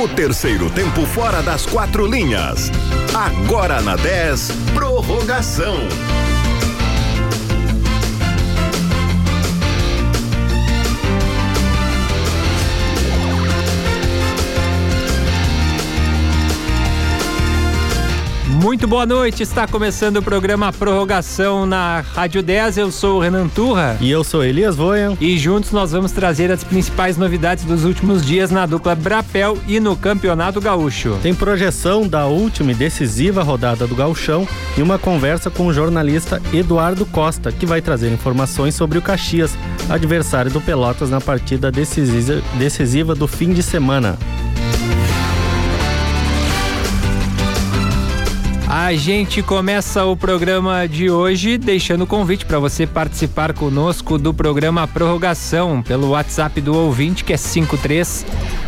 O terceiro tempo fora das quatro linhas. Agora na 10, prorrogação. Muito boa noite, está começando o programa Prorrogação na Rádio 10. Eu sou o Renan Turra. E eu sou Elias Voyan. E juntos nós vamos trazer as principais novidades dos últimos dias na dupla Brapel e no Campeonato Gaúcho. Tem projeção da última e decisiva rodada do Gauchão e uma conversa com o jornalista Eduardo Costa, que vai trazer informações sobre o Caxias, adversário do Pelotas na partida decisiva do fim de semana. A gente começa o programa de hoje deixando o convite para você participar conosco do programa Prorrogação pelo WhatsApp do ouvinte que é 53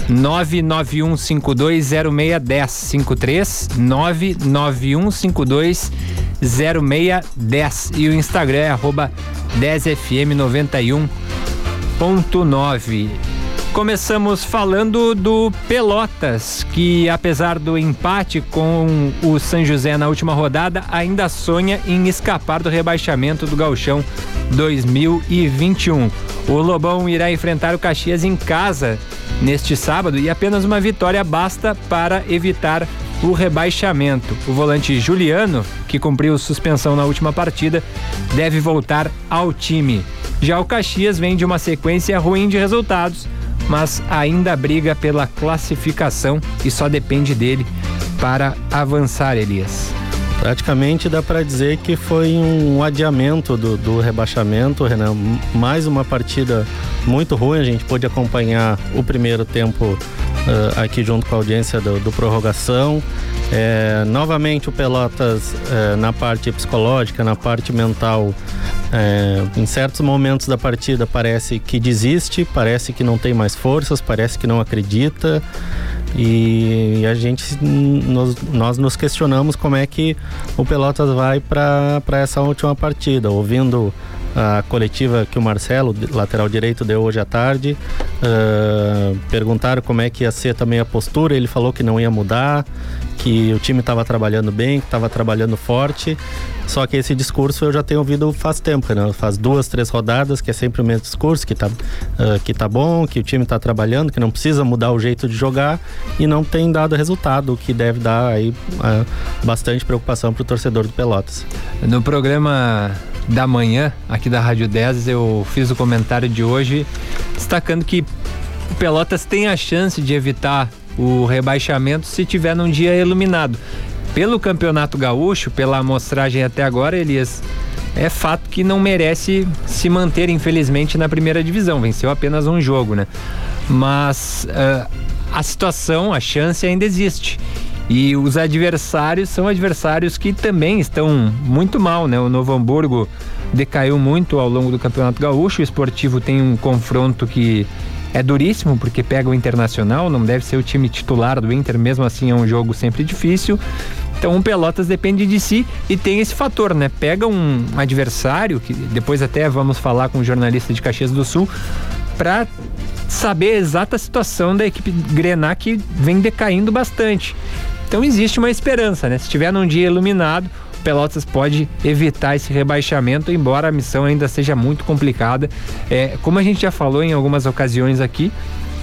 991520610 53 991520610 e o Instagram é arroba 10fm91.9 Começamos falando do Pelotas, que apesar do empate com o São José na última rodada, ainda sonha em escapar do rebaixamento do Gauchão 2021. O Lobão irá enfrentar o Caxias em casa neste sábado e apenas uma vitória basta para evitar o rebaixamento. O volante Juliano, que cumpriu suspensão na última partida, deve voltar ao time. Já o Caxias vem de uma sequência ruim de resultados mas ainda briga pela classificação e só depende dele para avançar, Elias. Praticamente dá para dizer que foi um adiamento do, do, rebaixamento, Renan. Mais uma partida muito ruim. A gente pôde acompanhar o primeiro tempo uh, aqui junto com a audiência do, do prorrogação. É, novamente o Pelotas é, na parte psicológica, na parte mental, é, em certos momentos da partida parece que desiste, parece que não tem mais forças, parece que não acredita e a gente nós, nós nos questionamos como é que o Pelotas vai para essa última partida, ouvindo a coletiva que o Marcelo, lateral direito, deu hoje à tarde. Uh, perguntaram como é que ia ser também a postura, ele falou que não ia mudar, que o time estava trabalhando bem, que estava trabalhando forte. Só que esse discurso eu já tenho ouvido faz tempo, né? Faz duas, três rodadas que é sempre o mesmo discurso, que tá, uh, que tá bom, que o time está trabalhando, que não precisa mudar o jeito de jogar e não tem dado resultado, o que deve dar aí uh, bastante preocupação para o torcedor do Pelotas. No programa da manhã, aqui da Rádio 10, eu fiz o comentário de hoje destacando que o Pelotas tem a chance de evitar o rebaixamento se tiver num dia iluminado. Pelo Campeonato Gaúcho, pela amostragem até agora, Elias, é fato que não merece se manter, infelizmente, na primeira divisão. Venceu apenas um jogo, né? Mas uh, a situação, a chance ainda existe. E os adversários são adversários que também estão muito mal, né? O Novo Hamburgo decaiu muito ao longo do Campeonato Gaúcho. O esportivo tem um confronto que é duríssimo porque pega o Internacional, não deve ser o time titular do Inter, mesmo assim é um jogo sempre difícil. Então o Pelotas depende de si e tem esse fator, né? Pega um adversário, que depois até vamos falar com o um jornalista de Caxias do Sul, para saber a exata situação da equipe Grená que vem decaindo bastante. Então existe uma esperança, né? Se tiver num dia iluminado, Pelotas pode evitar esse rebaixamento, embora a missão ainda seja muito complicada. É, como a gente já falou em algumas ocasiões aqui,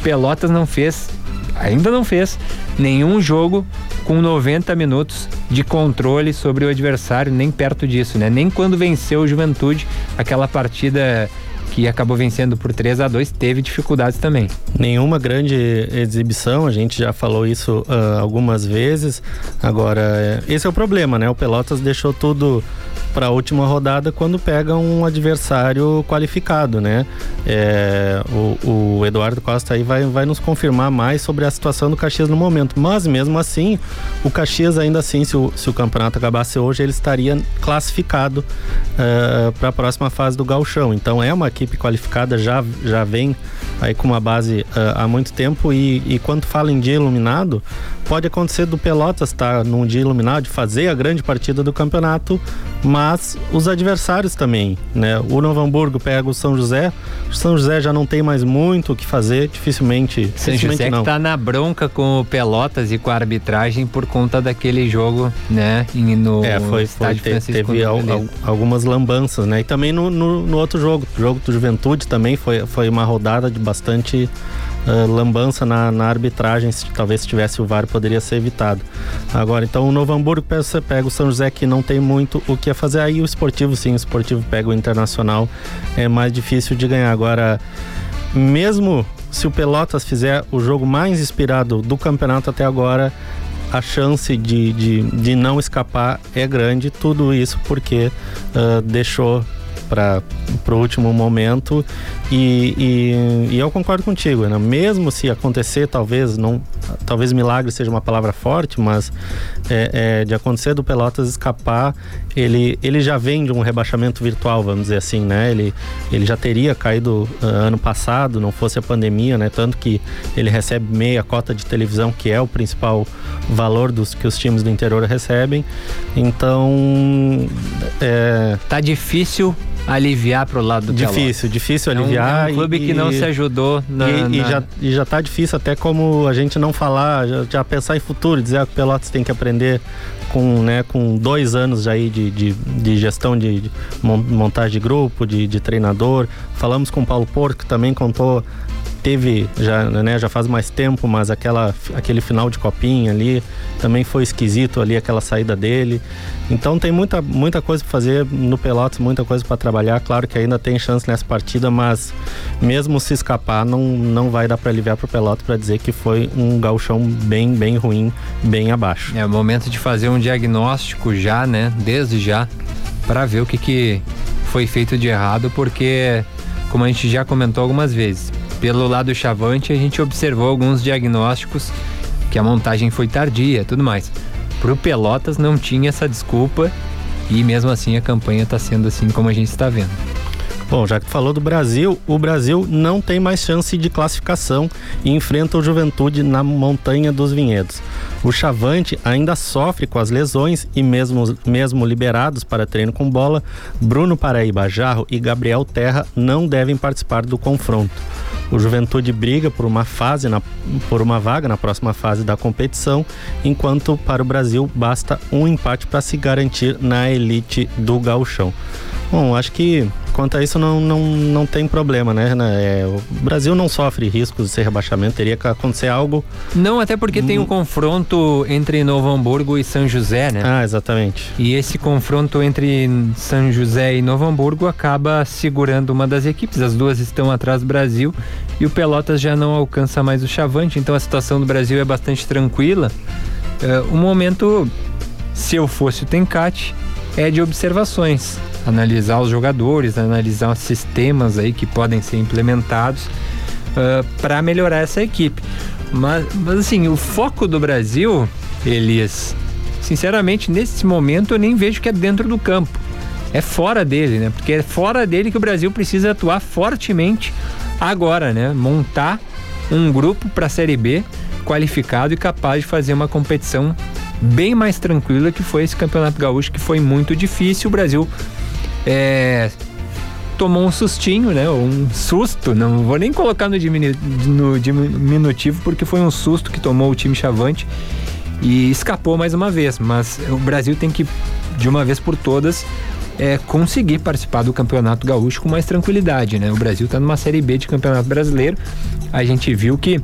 Pelotas não fez, ainda não fez, nenhum jogo com 90 minutos de controle sobre o adversário, nem perto disso, né? Nem quando venceu o Juventude, aquela partida que acabou vencendo por 3 a 2 teve dificuldades também. Nenhuma grande exibição, a gente já falou isso uh, algumas vezes. Agora, esse é o problema, né? O Pelotas deixou tudo para a última rodada quando pega um adversário qualificado, né? É, o, o, Eduardo Costa aí vai, vai nos confirmar mais sobre a situação do Caxias no momento. Mas mesmo assim, o Caxias ainda assim, se o, se o campeonato acabasse hoje, ele estaria classificado uh, para a próxima fase do Galchão. Então é uma equipe qualificada, já, já vem aí com uma base uh, há muito tempo e, e quando fala em dia iluminado, pode acontecer do Pelotas estar tá, num dia iluminado, de fazer a grande partida do campeonato, mas os adversários também, né? O Novo Hamburgo pega o São José, o São José já não tem mais muito o que fazer, dificilmente. São dificilmente José não. que tá na bronca com o Pelotas e com a arbitragem por conta daquele jogo, né? No é, foi, foi te, teve al, al, algumas lambanças, né? E também no, no, no outro jogo, o jogo do Juventude também foi, foi uma rodada de bastante uh, lambança na, na, arbitragem, se talvez se tivesse o VAR poderia ser evitado. Agora, então o Novo Hamburgo pega, pega o São José que não tem muito o que fazer, aí o esportivo sim, o esportivo pega o internacional, é mais difícil de ganhar. Agora, mesmo se o Pelotas fizer o jogo mais inspirado do campeonato até agora, a chance de, de, de não escapar é grande, tudo isso porque uh, deixou para o último momento e, e, e, eu concordo contigo, né? mesmo se acontecer, talvez não, talvez milagre seja uma palavra forte, mas é, é, de acontecer do Pelotas escapar, ele, ele já vem de um rebaixamento virtual, vamos dizer assim, né? Ele, ele já teria caído uh, ano passado, não fosse a pandemia, né? Tanto que ele recebe meia cota de televisão, que é o principal valor dos que os times do interior recebem. Então, é... tá difícil aliviar pro lado do Difícil, Pelotas. difícil aliviar. É um, é um clube e, que não se ajudou na, e, na... e, já, e já tá difícil até como a gente não falar, já, já pensar em futuro, dizer que o Pelotas tem que aprender com, né, com dois anos aí de, de, de gestão de, de, montagem de grupo, de, de treinador. Falamos com o Paulo Porto, que também contou teve já, né, já faz mais tempo, mas aquela, aquele final de copinha ali também foi esquisito ali aquela saída dele. Então tem muita, muita coisa para fazer no Pelotas, muita coisa para trabalhar. Claro que ainda tem chance nessa partida, mas mesmo se escapar, não, não vai dar para aliviar para o Pelotas para dizer que foi um gauchão bem, bem ruim, bem abaixo. É o momento de fazer um diagnóstico já, né, desde já, para ver o que, que foi feito de errado, porque como a gente já comentou algumas vezes, pelo lado chavante, a gente observou alguns diagnósticos que a montagem foi tardia tudo mais. Pro Pelotas não tinha essa desculpa e mesmo assim a campanha está sendo assim como a gente está vendo. Bom, já que falou do Brasil, o Brasil não tem mais chance de classificação e enfrenta o Juventude na Montanha dos Vinhedos. O Chavante ainda sofre com as lesões e mesmo, mesmo liberados para treino com bola, Bruno Paraíba Jarro e Gabriel Terra não devem participar do confronto. O Juventude briga por uma fase, na, por uma vaga na próxima fase da competição, enquanto para o Brasil basta um empate para se garantir na elite do gauchão. Bom, acho que quanto a isso não, não, não tem problema, né? É, o Brasil não sofre riscos de ser rebaixamento, teria que acontecer algo. Não, até porque hum. tem um confronto entre Novo Hamburgo e São José, né? Ah, exatamente. E esse confronto entre São José e Novo Hamburgo acaba segurando uma das equipes. As duas estão atrás do Brasil e o Pelotas já não alcança mais o Chavante, então a situação do Brasil é bastante tranquila. É, o momento, se eu fosse o Tencate, é de observações analisar os jogadores, analisar os sistemas aí que podem ser implementados uh, ah, para melhorar essa equipe. Mas, mas assim, o foco do Brasil, Elias, sinceramente, nesse momento eu nem vejo que é dentro do campo. É fora dele, né? Porque é fora dele que o Brasil precisa atuar fortemente agora, né? Montar um grupo para a Série B qualificado e capaz de fazer uma competição bem mais tranquila que foi esse Campeonato Gaúcho, que foi muito difícil. O Brasil é, tomou um sustinho, né? Um susto, não vou nem colocar no, diminu no diminutivo, porque foi um susto que tomou o time Chavante e escapou mais uma vez. Mas o Brasil tem que, de uma vez por todas, é, conseguir participar do Campeonato Gaúcho com mais tranquilidade, né? O Brasil está numa Série B de Campeonato Brasileiro. A gente viu que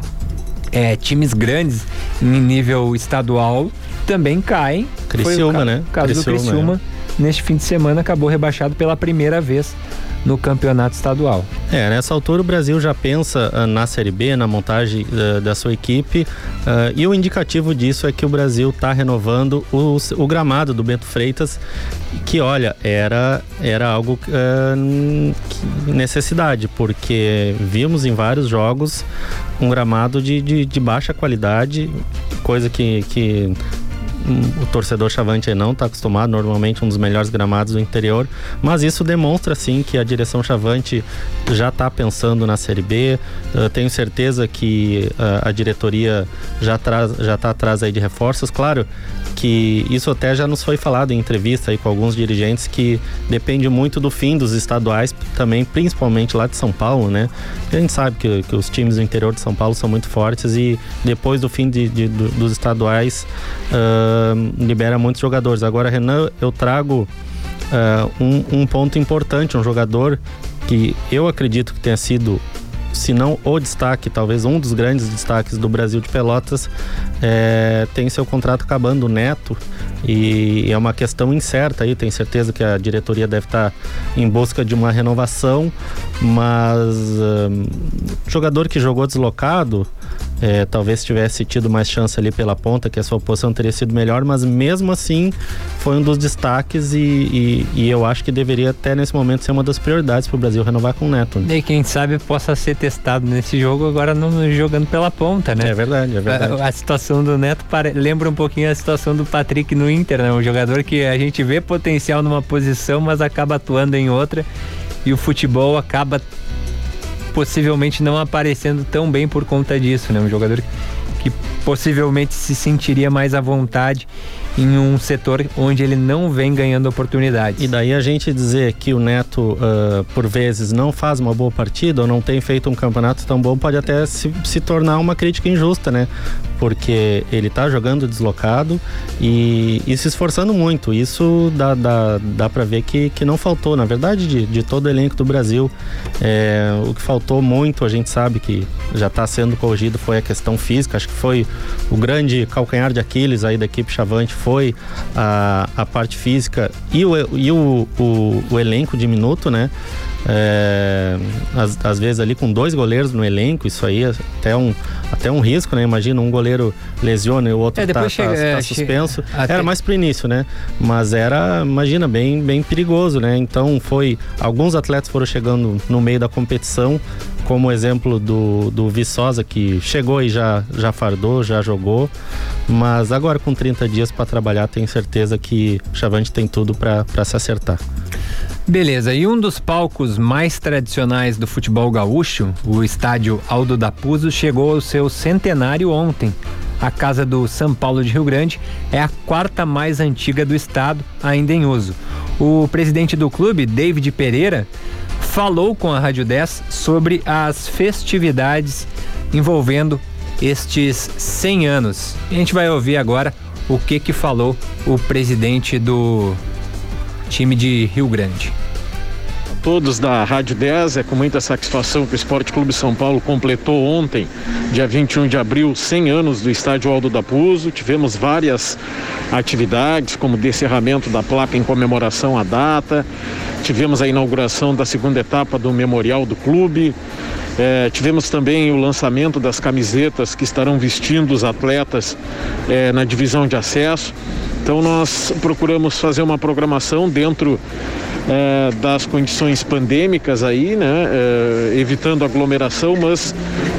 é, times grandes em nível estadual também caem. Criciúma, Foi o né? caso Criciúma, do Criciúma. É neste fim de semana acabou rebaixado pela primeira vez no campeonato estadual. É, nessa altura o Brasil já pensa uh, na Série B, na montagem uh, da sua equipe, uh, e o indicativo disso é que o Brasil está renovando o, o, gramado do Bento Freitas, que olha, era, era algo necessidade, porque vimos em vários jogos um gramado de, de, de baixa qualidade, coisa que, que o torcedor chavante não está acostumado, normalmente um dos melhores gramados do interior, mas isso demonstra sim que a direção chavante já está pensando na Série B. Tenho certeza que uh, a diretoria já já está atrás aí de reforços. Claro que isso até já nos foi falado em entrevista aí com alguns dirigentes que depende muito do fim dos estaduais também, principalmente lá de São Paulo, né? A gente sabe que, que os times do interior de São Paulo são muito fortes e depois do fim de, de, dos estaduais uh, libera muitos jogadores. Agora, Renan, eu trago uh, um, um ponto importante, um jogador que eu acredito que tenha sido se não o destaque, talvez um dos grandes destaques do Brasil de Pelotas, é, tem seu contrato acabando, Neto, e é uma questão incerta aí, tenho certeza que a diretoria deve estar em busca de uma renovação, mas jogador que jogou deslocado, é, talvez tivesse tido mais chance ali pela ponta, que a sua posição teria sido melhor, mas mesmo assim foi um dos destaques e, e, e eu acho que deveria até nesse momento ser uma das prioridades para o Brasil renovar com o Neto. Né? E quem sabe possa ser testado nesse jogo agora não jogando pela ponta, né? É verdade, é verdade. A, a situação do Neto pare... lembra um pouquinho a situação do Patrick no Inter, né? Um jogador que a gente vê potencial numa posição, mas acaba atuando em outra e o futebol acaba possivelmente não aparecendo tão bem por conta disso, né? Um jogador que possivelmente se sentiria mais à vontade em um setor onde ele não vem ganhando oportunidades. E daí a gente dizer que o Neto, uh, por vezes, não faz uma boa partida ou não tem feito um campeonato tão bom, pode até se, se tornar uma crítica injusta, né? Porque ele está jogando deslocado e, e, se esforçando muito. Isso dá, dá, dá para ver que, que não faltou, na verdade, de, de todo o elenco do Brasil. É, o que faltou muito, a gente sabe que já está sendo corrigido, foi a questão física. Acho que foi o grande calcanhar de Aquiles aí da equipe Chavante foi a, a parte física e o, e o, o, o elenco diminuto, né? É, às, às, vezes ali com dois goleiros no elenco, isso aí é até um, até um risco, né? Imagina um goleiro lesiona e o outro é, tá, tá chega, tá, tá suspenso. Chega, era mais pro início, né? Mas era, imagina, bem, bem perigoso, né? Então foi. Alguns atletas foram chegando no meio da competição, como exemplo do, do Viçosa, que chegou e já, já fardou, já jogou. Mas agora com 30 dias para trabalhar, tenho certeza que o Chavante tem tudo para se acertar. Beleza, e um dos palcos mais tradicionais do futebol gaúcho, o estádio Aldo da Puso, chegou ao seu centenário ontem. A Casa do São Paulo de Rio Grande é a quarta mais antiga do estado, ainda em uso. O presidente do clube, David Pereira, falou com a Rádio 10 sobre as festividades envolvendo estes 100 anos. A gente vai ouvir agora o que que falou o presidente do time de Rio Grande. Todos da Rádio 10, é com muita satisfação que o Esporte Clube São Paulo completou ontem, dia 21 de abril, 100 anos do estádio Aldo da Puso. Tivemos várias atividades, como descerramento da placa em comemoração à data, tivemos a inauguração da segunda etapa do memorial do clube, é, tivemos também o lançamento das camisetas que estarão vestindo os atletas é, na divisão de acesso. Então nós procuramos fazer uma programação dentro é, das condições pandêmicas aí, né, é, evitando aglomeração, mas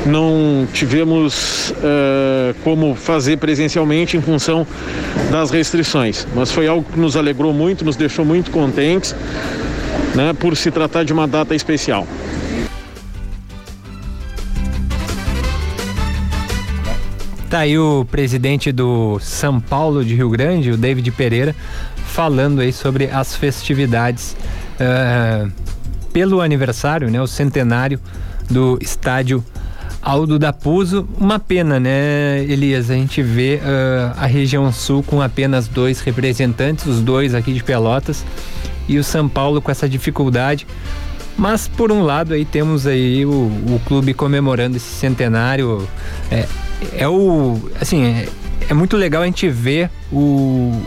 não tivemos é, como fazer presencialmente em função das restrições. Mas foi algo que nos alegrou muito, nos deixou muito contentes, né, por se tratar de uma data especial. Tá aí o presidente do São Paulo de Rio Grande, o David Pereira, falando aí sobre as festividades uh, pelo aniversário, né, o centenário do estádio Aldo da Puso. Uma pena, né, Elias? A gente vê uh, a região sul com apenas dois representantes, os dois aqui de Pelotas, e o São Paulo com essa dificuldade. Mas por um lado aí temos aí o, o clube comemorando esse centenário. É, é o. Assim, é, é muito legal a gente ver o,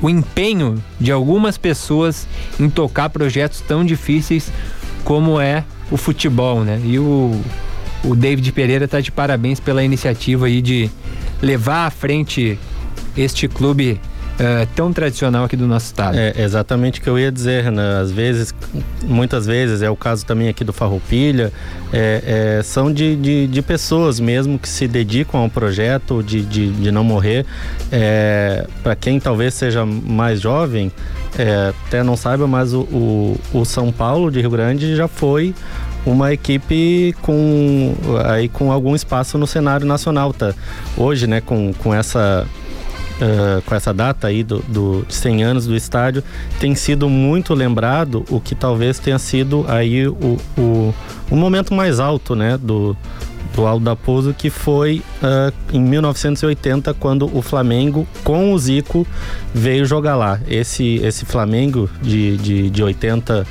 o empenho de algumas pessoas em tocar projetos tão difíceis como é o futebol, né? E o, o David Pereira está de parabéns pela iniciativa aí de levar à frente este clube uh, tão tradicional aqui do nosso estado. É exatamente o que eu ia dizer, né? Às vezes, muitas vezes, é o caso também aqui do Farroupilha, é, é, são de, de, de, pessoas mesmo que se dedicam ao projeto de, de, de não morrer. É, Para quem talvez seja mais jovem, é, até não saiba, mas o, o, o São Paulo de Rio Grande já foi uma equipe com aí com algum espaço no cenário nacional tá hoje né com, com essa uh, com essa data aí do, do, de 100 anos do estádio tem sido muito lembrado o que talvez tenha sido aí o, o, o momento mais alto né do do Aldo da Pouso, que foi uh, em 1980, quando o Flamengo, com o Zico, veio jogar lá. Esse, esse Flamengo de, de, de 80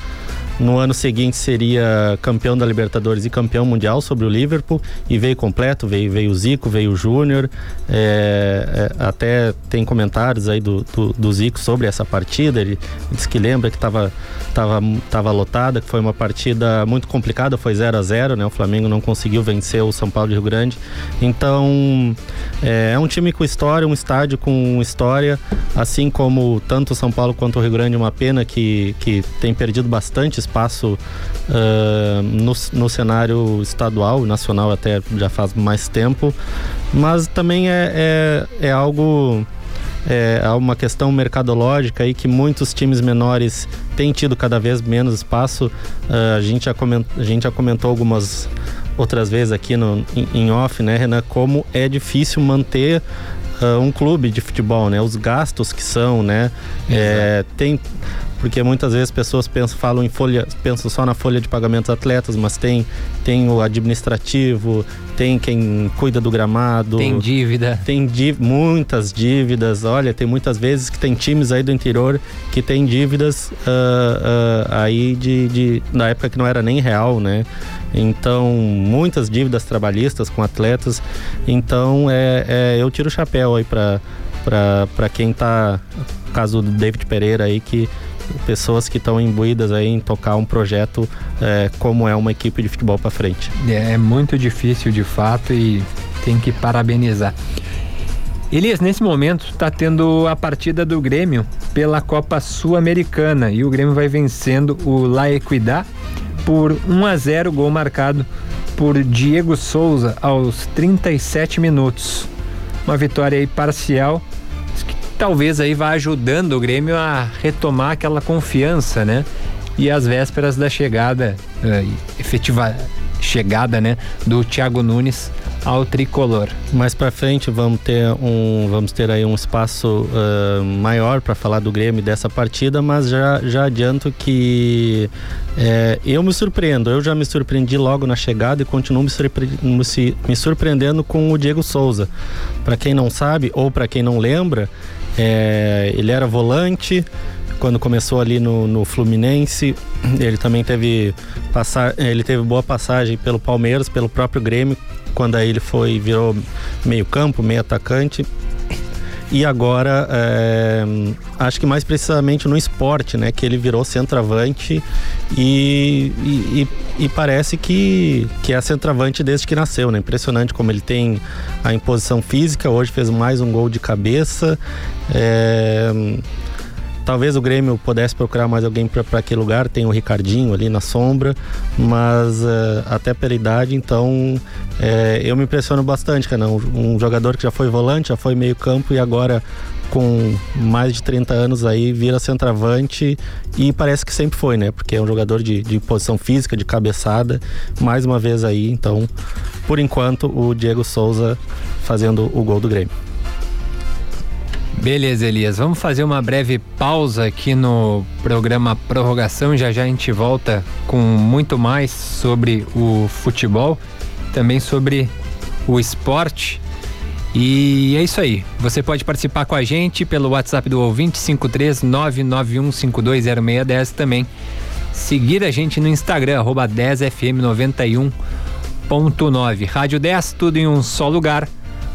no ano seguinte seria campeão da Libertadores e campeão mundial sobre o Liverpool e veio completo, veio, veio o Zico, veio o Júnior. É, é, até tem comentários aí do, do, do, Zico sobre essa partida. Ele disse que lembra que estava tava, tava lotada, que foi uma partida muito complicada, foi 0 a 0 né? O Flamengo não conseguiu vencer o São Paulo de Rio Grande. Então é, é um time com história, um estádio com história, assim como tanto o São Paulo quanto o Rio Grande, uma pena que, que tem perdido bastante espaço uh, no, no cenário estadual, nacional até já faz mais tempo, mas também é, é, é algo é uma questão mercadológica aí que muitos times menores têm tido cada vez menos espaço. Uh, a, gente já comentou, a gente já comentou algumas outras vezes aqui no, em, em off, né, Renan, como é difícil manter uh, um clube de futebol, né? Os gastos que são, né? É, tem porque muitas vezes pessoas pensam, falam em folha, pensam só na folha de pagamentos atletas, mas tem, tem o administrativo, tem quem cuida do gramado. Tem dívida. Tem muitas dívidas. Olha, tem muitas vezes que tem times aí do interior que tem dívidas uh, uh, aí de, de, na época que não era nem real, né? Então, muitas dívidas trabalhistas com atletas. Então, é, é eu tiro o chapéu aí para quem tá. Caso do David Pereira aí, que pessoas que estão imbuídas aí em tocar um projeto é, como é uma equipe de futebol para frente. É, é muito difícil de fato e tem que parabenizar. Elias, nesse momento está tendo a partida do Grêmio pela Copa Sul-Americana e o Grêmio vai vencendo o La Equidad por 1 a 0, gol marcado por Diego Souza aos 37 minutos. Uma vitória aí parcial talvez aí vá ajudando o Grêmio a retomar aquela confiança, né? E às vésperas da chegada, uh, efetiva chegada, né, do Thiago Nunes ao tricolor. Mais para frente vamos ter um vamos ter aí um espaço uh, maior para falar do Grêmio dessa partida, mas já, já adianto que é, eu me surpreendo. Eu já me surpreendi logo na chegada e continuo me, surpre me surpreendendo com o Diego Souza. Para quem não sabe ou para quem não lembra, é, ele era volante quando começou ali no, no, Fluminense. Ele também teve passar, ele teve boa passagem pelo Palmeiras, pelo próprio Grêmio, quando aí ele foi virou meio campo, meio atacante. E agora, é, acho que mais precisamente no esporte, né? Que ele virou centroavante e, e, e, parece que, que é centroavante desde que nasceu, né? Impressionante como ele tem a imposição física. Hoje fez mais um gol de cabeça. É, Talvez o Grêmio pudesse procurar mais alguém para aquele lugar, tem o Ricardinho ali na sombra, mas uh, até pela idade, então é, eu me impressiono bastante, Renan. Um, um jogador que já foi volante, já foi meio campo e agora com mais de 30 anos aí vira centroavante e parece que sempre foi, né? Porque é um jogador de, de posição física, de cabeçada, mais uma vez aí, então por enquanto o Diego Souza fazendo o gol do Grêmio. Beleza, Elias. Vamos fazer uma breve pausa aqui no programa Prorrogação. Já já a gente volta com muito mais sobre o futebol, também sobre o esporte. E é isso aí. Você pode participar com a gente pelo WhatsApp do ouvinte 53991520610 também. Seguir a gente no Instagram, arroba 10fm91.9. Rádio 10, tudo em um só lugar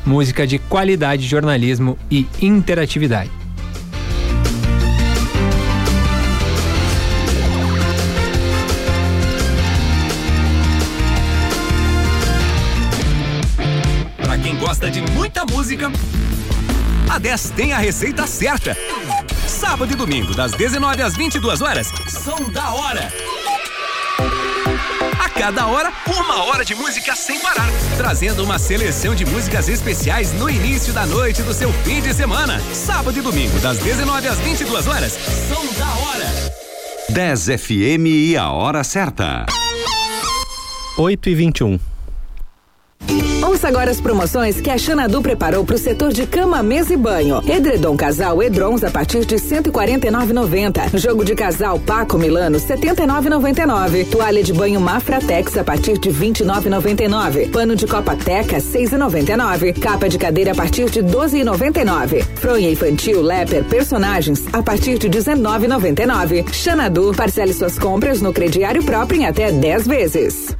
música de qualidade, jornalismo e interatividade. Para quem gosta de muita música A 10 tem a receita certa. Sábado e domingo, das 19 às 22 horas, são da hora. Cada hora, uma hora de música sem parar, trazendo uma seleção de músicas especiais no início da noite do seu fim de semana. Sábado e domingo, das 19 às 22 horas, são da hora. 10 FM e a hora certa. 8 e 21 Ouça agora as promoções que a Xanadu preparou para o setor de cama, mesa e banho. Edredom Casal Edrons a partir de 149,90. Jogo de casal Paco Milano 79,99. Toalha de banho Mafratex a partir de 29,99. Pano de copa Teca 6,99. Capa de cadeira a partir de 12,99. Fronha infantil Leper personagens a partir de 19,99. Xanadu parcele suas compras no crediário próprio em até 10 vezes.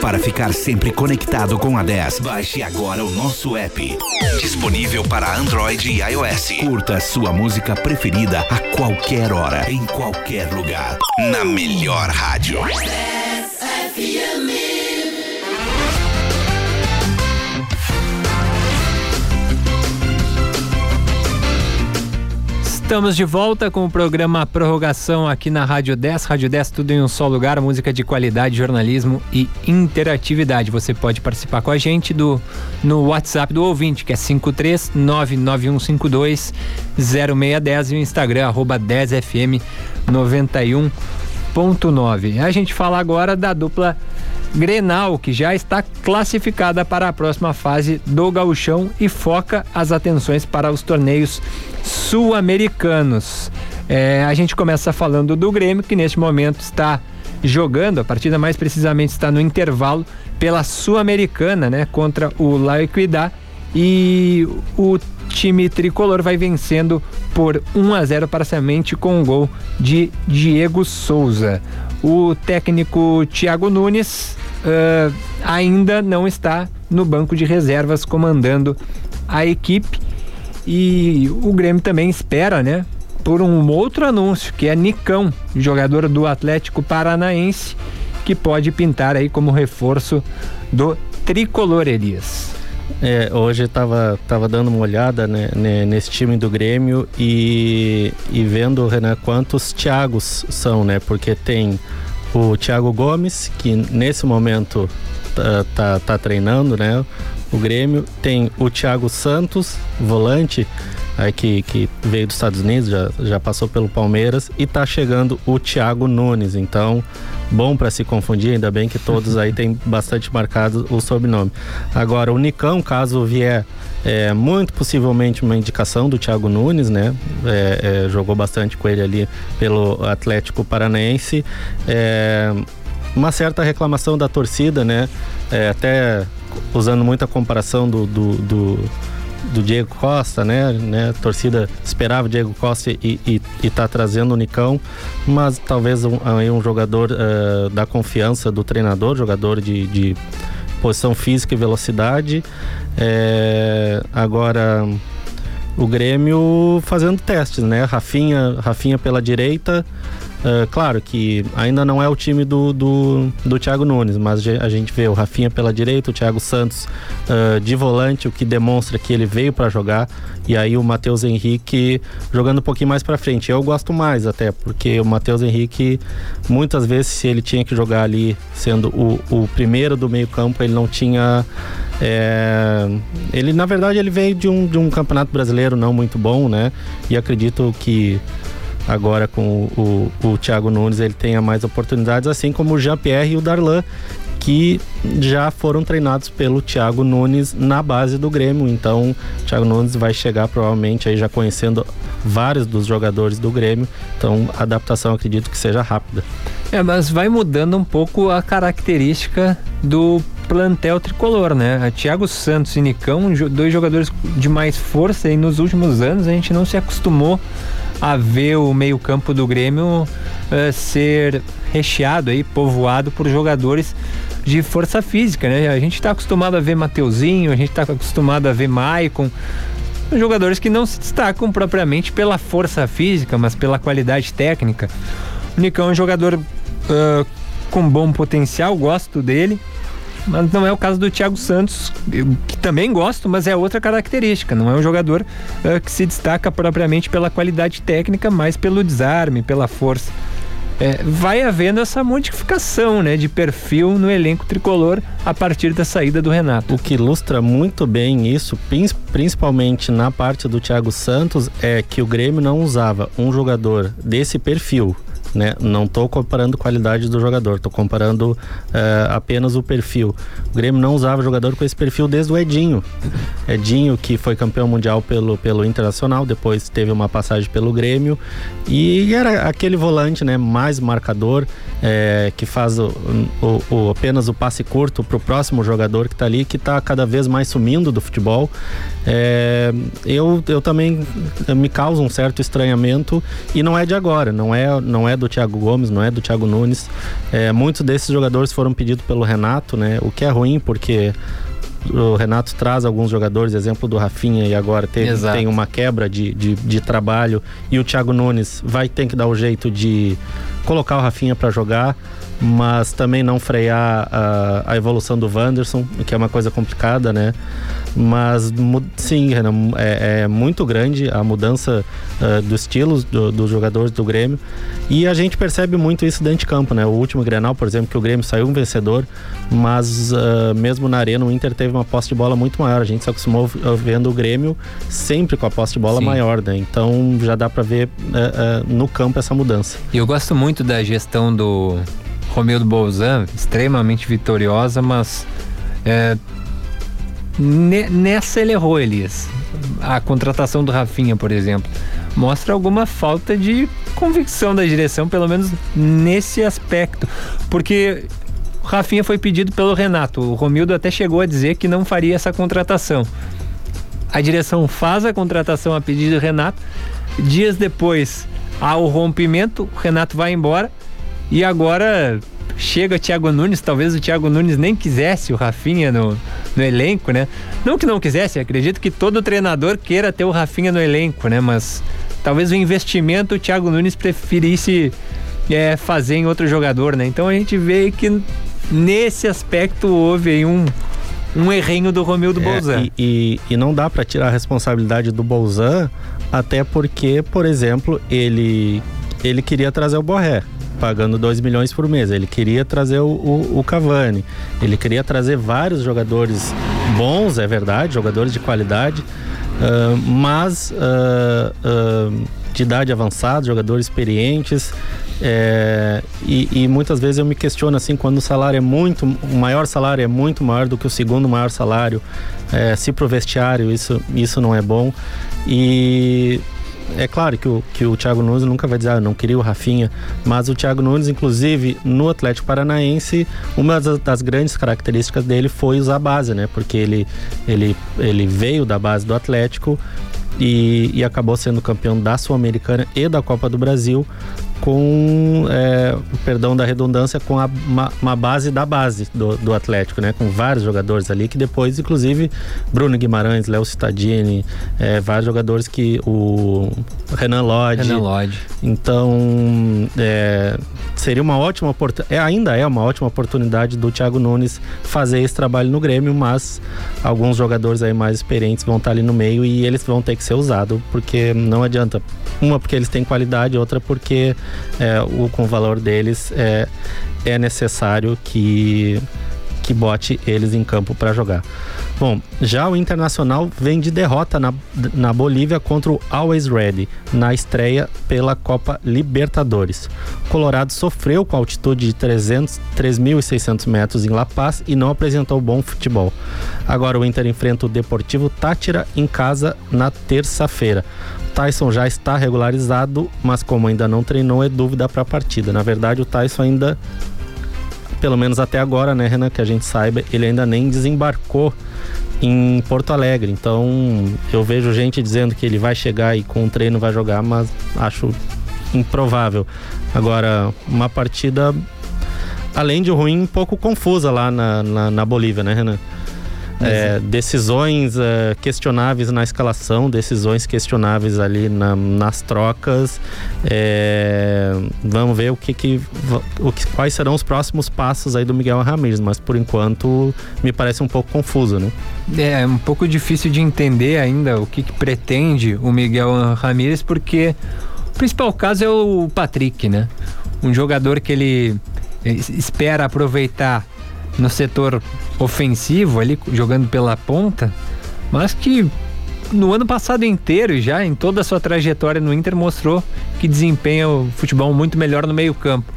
Para ficar sempre conectado com a 10, baixe agora o nosso app. Disponível para Android e iOS. Curta sua música preferida a qualquer hora, em qualquer lugar. Na melhor rádio. Estamos de volta com o programa Prorrogação aqui na Rádio 10. Rádio 10, tudo em um só lugar, música de qualidade, jornalismo e interatividade. Você pode participar com a gente do, no WhatsApp do ouvinte, que é 53991520610 e o Instagram, arroba 10fm 91.9. A gente fala agora da dupla Grenal, que já está classificada para a próxima fase do gauchão e foca as atenções para os torneios sul-americanos. É, a gente começa falando do Grêmio, que neste momento está jogando, a partida mais precisamente está no intervalo pela Sul-Americana, né, contra o La Equidad e o time tricolor vai vencendo por 1 a 0 parcialmente com um gol de Diego Souza. O técnico Thiago Nunes uh, ainda não está no banco de reservas comandando a equipe e o Grêmio também espera, né, por um outro anúncio que é Nicão, jogador do Atlético Paranaense, que pode pintar aí como reforço do tricolor Elias. É, hoje estava tava dando uma olhada né, nesse time do Grêmio e, e vendo, Renan, quantos Thiagos são, né? Porque tem o Thiago Gomes, que nesse momento tá, tá, tá treinando, né? O Grêmio. Tem o Thiago Santos, volante, aí que, que veio dos Estados Unidos, já, já passou pelo Palmeiras. E tá chegando o Thiago Nunes. Então, bom para se confundir, ainda bem que todos aí tem bastante marcado o sobrenome. Agora, o Nicão, caso vier é, muito possivelmente uma indicação do Thiago Nunes, né? É, é, jogou bastante com ele ali pelo Atlético Paranaense. É, uma certa reclamação da torcida, né? É, até usando muita comparação do, do, do do Diego Costa, né? né? A torcida esperava o Diego Costa e, e, e tá trazendo o Nicão, mas talvez um, um jogador uh, da confiança do treinador, jogador de, de posição física e velocidade. É, agora o Grêmio fazendo testes, né? Rafinha, Rafinha pela direita, Uh, claro que ainda não é o time do, do, do Thiago Nunes, mas a gente vê o Rafinha pela direita, o Thiago Santos uh, de volante, o que demonstra que ele veio para jogar, e aí o Matheus Henrique jogando um pouquinho mais para frente. Eu gosto mais até, porque o Matheus Henrique, muitas vezes, se ele tinha que jogar ali sendo o, o primeiro do meio-campo, ele não tinha. É, ele, na verdade, ele veio de um, de um campeonato brasileiro não muito bom, né? E acredito que agora com o, o, o Thiago Nunes ele tenha mais oportunidades, assim como o Jean-Pierre e o Darlan, que já foram treinados pelo Thiago Nunes na base do Grêmio. Então, o Thiago Nunes vai chegar provavelmente aí já conhecendo vários dos jogadores do Grêmio. Então, a adaptação acredito que seja rápida. É, mas vai mudando um pouco a característica do plantel tricolor, né? Thiago Santos e Nicão, dois jogadores de mais força e nos últimos anos a gente não se acostumou a ver o meio-campo do Grêmio uh, ser recheado aí, povoado por jogadores de força física, né? A gente está acostumado a ver Mateuzinho, a gente está acostumado a ver Maicon, jogadores que não se destacam propriamente pela força física, mas pela qualidade técnica. O Nicão é um jogador uh, com bom potencial, gosto dele. Mas não é o caso do Thiago Santos, que também gosto, mas é outra característica. Não é um jogador uh, que se destaca propriamente pela qualidade técnica, mas pelo desarme, pela força. É, vai havendo essa modificação né, de perfil no elenco tricolor a partir da saída do Renato. O que ilustra muito bem isso, principalmente na parte do Thiago Santos, é que o Grêmio não usava um jogador desse perfil né? Não estou comparando qualidade do jogador, estou comparando uh, apenas o perfil. O Grêmio não usava jogador com esse perfil desde o Edinho. Edinho, que foi campeão mundial pelo, pelo Internacional, depois teve uma passagem pelo Grêmio e era aquele volante, né? Mais marcador, é, que faz o, o, o, apenas o passe curto para o próximo jogador que está ali, que está cada vez mais sumindo do futebol. É, eu, eu também me causa um certo estranhamento e não é de agora, não é, não é do Thiago Gomes, não é do Thiago Nunes. É, muitos desses jogadores foram pedidos pelo Renato, né? O que é ruim porque o Renato traz alguns jogadores, exemplo do Rafinha, e agora teve, tem uma quebra de, de, de, trabalho. E o Thiago Nunes vai ter que dar o jeito de colocar o Rafinha para jogar, mas também não frear a, a evolução do Wanderson, que é uma coisa complicada, né? Mas sim, Renan, é, é muito grande a mudança uh, do estilo do, dos jogadores do Grêmio. E a gente percebe muito isso dentro de campo, né? O último Grenal, por exemplo, que o Grêmio saiu um vencedor, mas uh, mesmo na arena o Inter teve uma posse de bola muito maior. A gente se acostumou vendo o Grêmio sempre com a posse de bola sim. maior, né? Então já dá para ver uh, no campo essa mudança. E eu gosto muito da gestão do Romildo Bolzan, extremamente vitoriosa, mas é, nessa ele errou, Elias. A contratação do Rafinha, por exemplo, mostra alguma falta de convicção da direção, pelo menos nesse aspecto. Porque o Rafinha foi pedido pelo Renato. O Romildo até chegou a dizer que não faria essa contratação. A direção faz a contratação a pedido do Renato. Dias depois há o rompimento, o Renato vai embora. E agora chega o Thiago Nunes, talvez o Thiago Nunes nem quisesse o Rafinha no, no elenco, né? Não que não quisesse, acredito que todo treinador queira ter o Rafinha no elenco, né? Mas talvez o investimento o Thiago Nunes preferisse é, fazer em outro jogador, né? Então a gente vê que nesse aspecto houve aí um, um errinho do Romildo é, Bolzan. E, e, e, não dá para tirar a responsabilidade do Bolzan, até porque, por exemplo, ele, ele queria trazer o Borré pagando 2 milhões por mês. Ele queria trazer o, o, o, Cavani, ele queria trazer vários jogadores bons, é verdade, jogadores de qualidade, uh, mas uh, uh, de idade avançada, jogadores experientes. É, e, e, muitas vezes eu me questiono assim quando o salário é muito o maior salário é muito maior do que o segundo maior salário é, se pro vestiário isso isso não é bom e é claro que o, que o Thiago Nunes nunca vai dizer, ah, não queria o Rafinha, mas o Thiago Nunes, inclusive, no Atlético Paranaense, uma das, das, grandes características dele foi usar a base, né? Porque ele, ele, ele veio da base do Atlético e, e acabou sendo campeão da Sul-Americana e da Copa do Brasil com, é, perdão da redundância, com a, uma, uma, base da base do, do, Atlético, né? Com vários jogadores ali que depois, inclusive, Bruno Guimarães, Léo Cittadini, é, vários jogadores que o Renan Lodge. Renan Lodge. Então, é, seria uma ótima oportunidade, é, ainda é uma ótima oportunidade do Thiago Nunes fazer esse trabalho no Grêmio, mas alguns jogadores aí mais experientes vão estar ali no meio e eles vão ter que ser usados, porque não adianta. Uma porque eles têm qualidade, outra porque é, o, com o valor deles é, é necessário que que bote eles em campo para jogar. Bom, já o Internacional vem de derrota na, na Bolívia contra o Always Ready na estreia pela Copa Libertadores. Colorado sofreu com altitude de 3.600 metros em La Paz e não apresentou bom futebol. Agora o Inter enfrenta o Deportivo Tátira em casa na terça-feira. Tyson já está regularizado, mas como ainda não treinou, é dúvida para a partida. Na verdade, o Tyson ainda, pelo menos até agora, né, Renan, que a gente saiba, ele ainda nem desembarcou em Porto Alegre. Então, eu vejo gente dizendo que ele vai chegar e com o treino vai jogar, mas acho improvável. Agora, uma partida, além de ruim, um pouco confusa lá na, na, na Bolívia, né, Renan? É, decisões uh, questionáveis na escalação, decisões questionáveis ali na, nas trocas. É, vamos ver o que, que, o que, quais serão os próximos passos aí do Miguel Ramírez, mas por enquanto me parece um pouco confuso, né? É, é um pouco difícil de entender ainda o que, que pretende o Miguel Ramírez, porque o principal caso é o Patrick, né? Um jogador que ele espera aproveitar no setor ofensivo ali, jogando pela ponta, mas que no ano passado inteiro já, em toda a sua trajetória no Inter, mostrou que desempenha o futebol muito melhor no meio campo.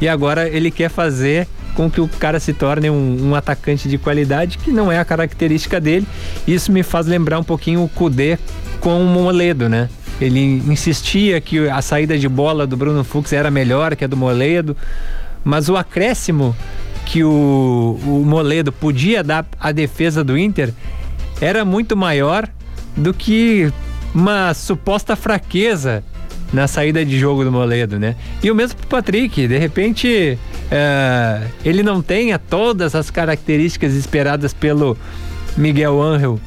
E agora ele quer fazer com que o cara se torne um, um, atacante de qualidade, que não é a característica dele. Isso me faz lembrar um pouquinho o Kudê com o Moledo, né? Ele insistia que a saída de bola do Bruno Fux era melhor que a do Moledo, mas o acréscimo que o, o Moledo podia dar à defesa do Inter era muito maior do que uma suposta fraqueza na saída de jogo do Moledo, né? E o mesmo pro Patrick, de repente uh, ele não tenha todas as características esperadas pelo Miguel Angel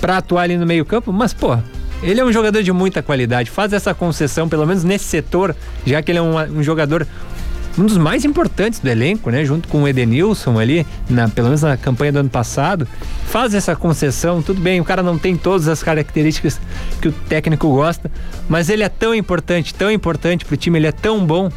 para atuar ali no meio campo, mas pô, ele é um jogador de muita qualidade, faz essa concessão, pelo menos nesse setor, já que ele é um, um jogador um dos mais importantes do elenco, né? Junto com o Edenilson ali, na, pelo menos na campanha do ano passado, faz essa concessão, tudo bem, o cara não tem todas as características que o técnico gosta, mas ele é tão importante, tão importante pro time, ele é tão bom,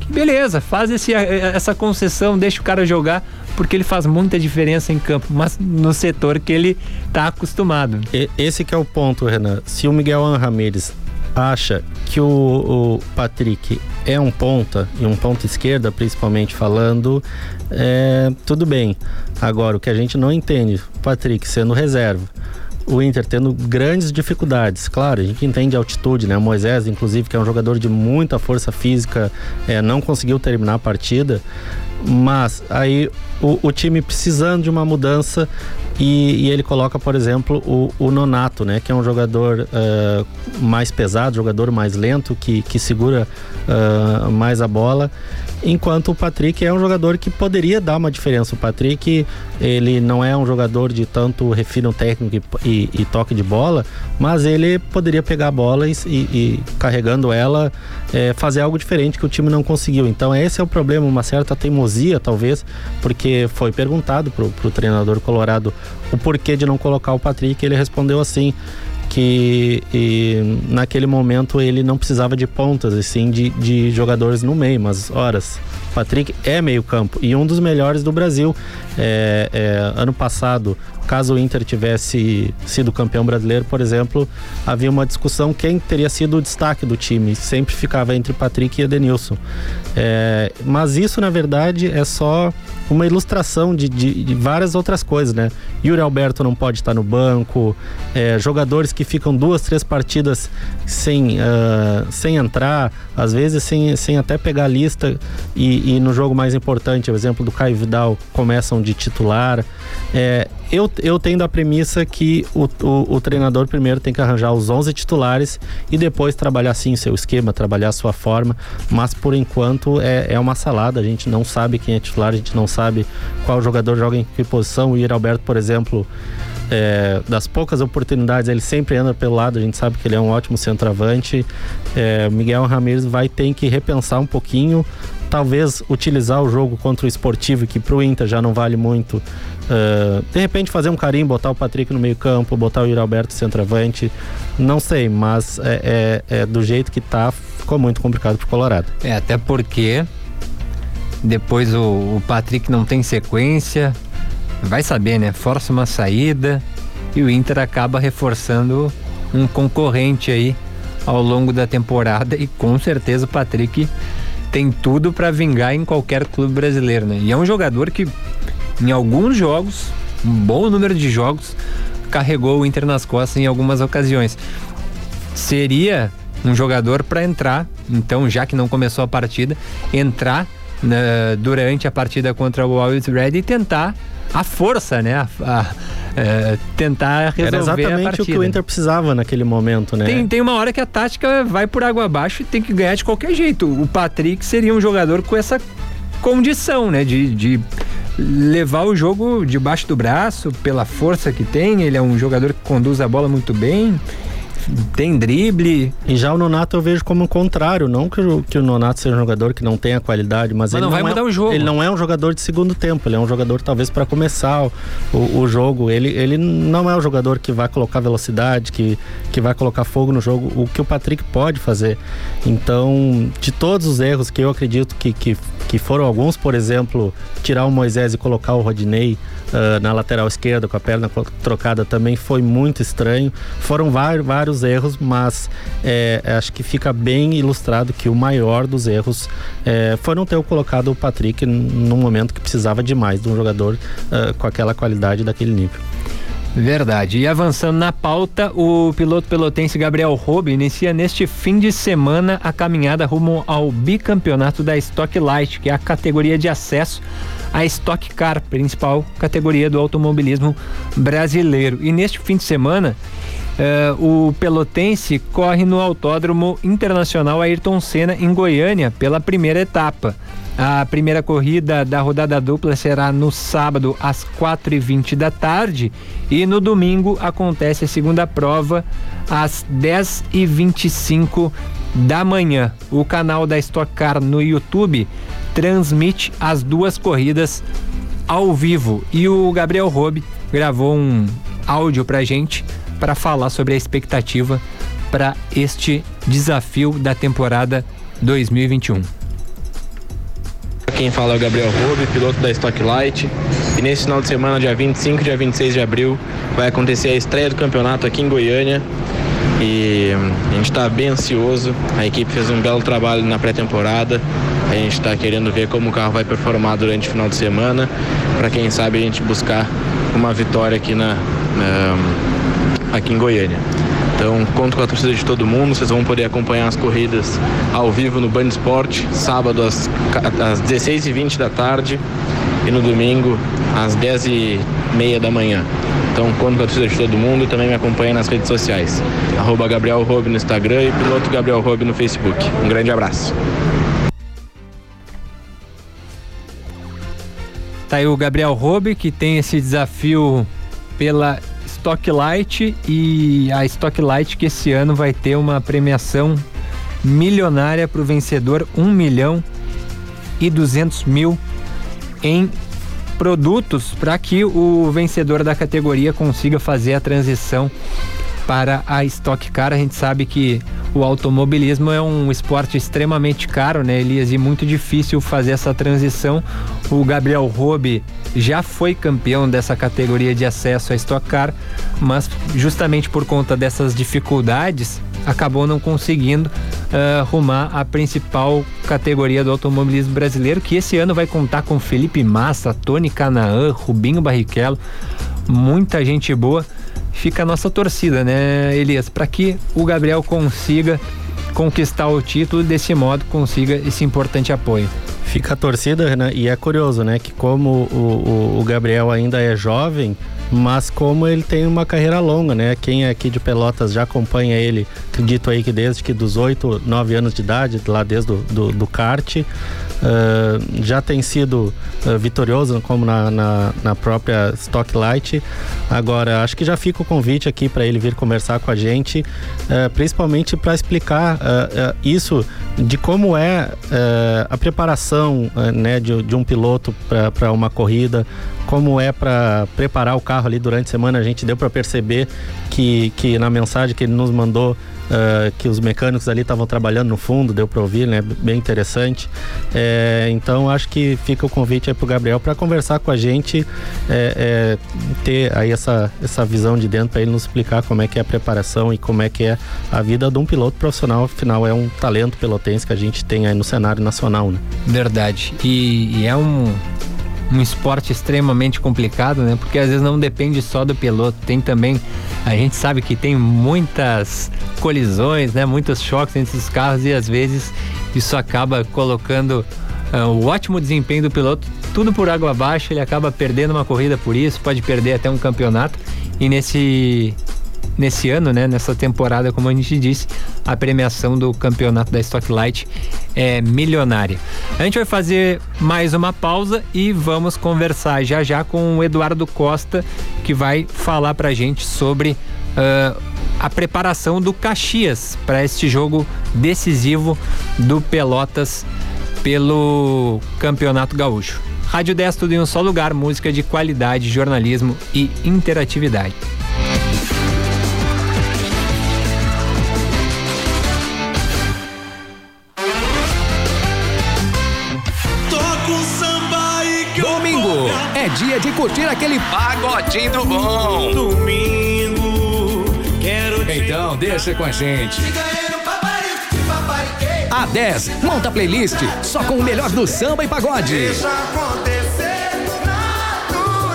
que beleza, faz esse, essa concessão, deixa o cara jogar, porque ele faz muita diferença em campo, mas no setor que ele tá acostumado. Esse que é o ponto, Renan. Se o Miguel Ramírez acha que o, o, Patrick é um ponta, e um ponta esquerda principalmente falando, é, tudo bem. Agora, o que a gente não entende, Patrick sendo reserva, o Inter tendo grandes dificuldades. Claro, a gente entende a altitude, né? O Moisés, inclusive, que é um jogador de muita força física, é, não conseguiu terminar a partida. Mas aí o, o time precisando de uma mudança e, e, ele coloca, por exemplo, o, o, Nonato, né? Que é um jogador uh, mais pesado, jogador mais lento, que, que segura uh, mais a bola. Enquanto o Patrick é um jogador que poderia dar uma diferença. O Patrick, ele não é um jogador de tanto refino técnico e, e, toque de bola, mas ele poderia pegar a bola e, e carregando ela, é, fazer algo diferente que o time não conseguiu. Então esse é o problema, uma certa teimosia, talvez, porque foi perguntado pro, pro treinador colorado o porquê de não colocar o Patrick, ele respondeu assim que e, naquele momento ele não precisava de pontas, e sim de, de jogadores no meio, mas horas. Patrick é meio campo e um dos melhores do Brasil. É, é, ano passado, caso o Inter tivesse sido campeão brasileiro, por exemplo, havia uma discussão quem teria sido o destaque do time. Sempre ficava entre Patrick e Edenilson. É, mas isso, na verdade, é só uma ilustração de, de, de, várias outras coisas, né? Yuri Alberto não pode estar no banco, é, jogadores que ficam duas, três partidas sem, uh, sem entrar, às vezes sem, sem até pegar a lista e, e no jogo mais importante, o exemplo do Caio Vidal, começam de titular. É, eu, eu tendo a premissa que o, o, o, treinador primeiro tem que arranjar os 11 titulares e depois trabalhar sim seu esquema, trabalhar sua forma, mas por enquanto é, é uma salada, a gente não sabe quem é titular, a gente não sabe qual jogador joga em que posição. O Ir Alberto, por exemplo, é, das poucas oportunidades, ele sempre anda pelo lado, a gente sabe que ele é um ótimo centroavante. É, Miguel Ramírez vai ter que repensar um pouquinho, talvez utilizar o jogo contra o esportivo, que pro Inter já não vale muito. Uh, de repente fazer um carinho, botar o Patrick no meio campo, botar o Iri Alberto centroavante, não sei, mas é, é, é, do jeito que tá, ficou muito complicado pro Colorado. É, até porque depois o, o Patrick não tem sequência, vai saber, né? Força uma saída e o Inter acaba reforçando um concorrente aí ao longo da temporada e com certeza o Patrick tem tudo para vingar em qualquer clube brasileiro, né? E é um jogador que em alguns jogos, um bom número de jogos, carregou o Inter nas costas em algumas ocasiões. Seria um jogador para entrar, então já que não começou a partida, entrar né, durante a partida contra o Always Red e tentar a força, né? A, a, é, tentar resolver Era exatamente o que o Inter precisava naquele momento, né? Tem, tem uma hora que a tática vai por água abaixo e tem que ganhar de qualquer jeito. O Patrick seria um jogador com essa condição, né? De, de levar o jogo debaixo do braço, pela força que tem. Ele é um jogador que conduz a bola muito bem tem drible. E já o Nonato eu vejo como o contrário, não que o, que o Nonato seja um jogador que não tenha qualidade, mas, mas ele não, vai não mudar é, o jogo. Ele não é um jogador de segundo tempo, ele é um jogador talvez para começar o, o, jogo. Ele, ele não é um jogador que vai colocar velocidade, que, que vai colocar fogo no jogo, o que o Patrick pode fazer. Então, de todos os erros que eu acredito que, que, que foram alguns, por exemplo, tirar o Moisés e colocar o Rodinei uh, na lateral esquerda com a perna trocada também foi muito estranho. Foram vários, vários erros, mas é, acho que fica bem ilustrado que o maior dos erros é, foi não ter colocado o Patrick num momento que precisava demais de um jogador uh, com aquela qualidade daquele nível. Verdade. E avançando na pauta, o piloto pelotense Gabriel Robe inicia neste fim de semana a caminhada rumo ao bicampeonato da Stock Light, que é a categoria de acesso à Stock Car, principal categoria do automobilismo brasileiro. E neste fim de semana, uh, o pelotense corre no Autódromo Internacional Ayrton Senna, em Goiânia, pela primeira etapa. A primeira corrida da rodada dupla será no sábado às 4h20 da tarde e no domingo acontece a segunda prova às 10h25 da manhã. O canal da Stock Car no YouTube transmite as duas corridas ao vivo e o Gabriel Robe gravou um áudio pra gente para falar sobre a expectativa para este desafio da temporada 2021. Quem fala é o Gabriel Rube, piloto da Stock Light. E nesse final de semana, dia 25 e dia 26 de abril, vai acontecer a estreia do campeonato aqui em Goiânia. E a gente está bem ansioso. A equipe fez um belo trabalho na pré-temporada. A gente está querendo ver como o carro vai performar durante o final de semana, para quem sabe a gente buscar uma vitória aqui na, na aqui em Goiânia. Então, conto com a torcida de todo mundo. Vocês vão poder acompanhar as corridas ao vivo no Band Sport, sábado às, às 16h20 da tarde e no domingo às 10h30 da manhã. Então, conto com a torcida de todo mundo e também me acompanha nas redes sociais. Arroba Gabriel Robe no Instagram e piloto Gabriel Robe no Facebook. Um grande abraço. Tá aí o Gabriel Robe, que tem esse desafio pela Stock Light e a Stock Light que esse ano vai ter uma premiação milionária para o vencedor, 1 milhão e 200 mil em produtos para que o vencedor da categoria consiga fazer a transição para a Stock Car. A gente sabe que o automobilismo é um esporte extremamente caro, né, Elias? E muito difícil fazer essa transição. O Gabriel Robe já foi campeão dessa categoria de acesso à Stock Car, mas justamente por conta dessas dificuldades, acabou não conseguindo uh, arrumar a principal categoria do automobilismo brasileiro, que esse ano vai contar com Felipe Massa, Tony Canaã, Rubinho Barrichello, muita gente boa fica a nossa torcida, né, Elias? Para que o Gabriel consiga conquistar o título desse modo consiga esse importante apoio. Fica a torcida, Renan, e é curioso, né, que como o, o, o Gabriel ainda é jovem, mas como ele tem uma carreira longa, né? Quem é aqui de Pelotas já acompanha ele, acredito aí que desde que dos 8, 9 anos de idade, lá desde do, do, do kart, uh, já tem sido uh, vitorioso, como na, na, na, própria Stock Light. Agora, acho que já fica o convite aqui para ele vir conversar com a gente, uh, principalmente para explicar isso de como é a preparação né, de, de um piloto para uma corrida, como é para preparar o carro ali durante a semana. A gente deu para perceber que, que na mensagem que ele nos mandou Uh, que os mecânicos ali estavam trabalhando no fundo, deu para ouvir, né? Bem interessante. É, então acho que fica o convite aí pro Gabriel para conversar com a gente, é, é, ter aí essa, essa visão de dentro para ele nos explicar como é que é a preparação e como é que é a vida de um piloto profissional. Afinal, é um talento pelotense que a gente tem aí no cenário nacional, né? Verdade. E, e é um um esporte extremamente complicado, né? Porque às vezes não depende só do piloto, tem também a gente sabe que tem muitas colisões, né? Muitos choques entre os carros e às vezes isso acaba colocando uh, o ótimo desempenho do piloto tudo por água abaixo, ele acaba perdendo uma corrida por isso, pode perder até um campeonato. E nesse nesse ano, né, nessa temporada, como a gente disse, a premiação do campeonato da Stocklight é milionária. A gente vai fazer mais uma pausa e vamos conversar já já com o Eduardo Costa, que vai falar pra gente sobre uh, a preparação do Caxias para este jogo decisivo do Pelotas pelo Campeonato Gaúcho. Rádio 10 tudo em um só lugar, música de qualidade, jornalismo e interatividade. Dia de curtir aquele pagodinho do bom. Domingo, quero Então deixa com a gente. A 10 monta playlist só com o melhor do samba e pagode.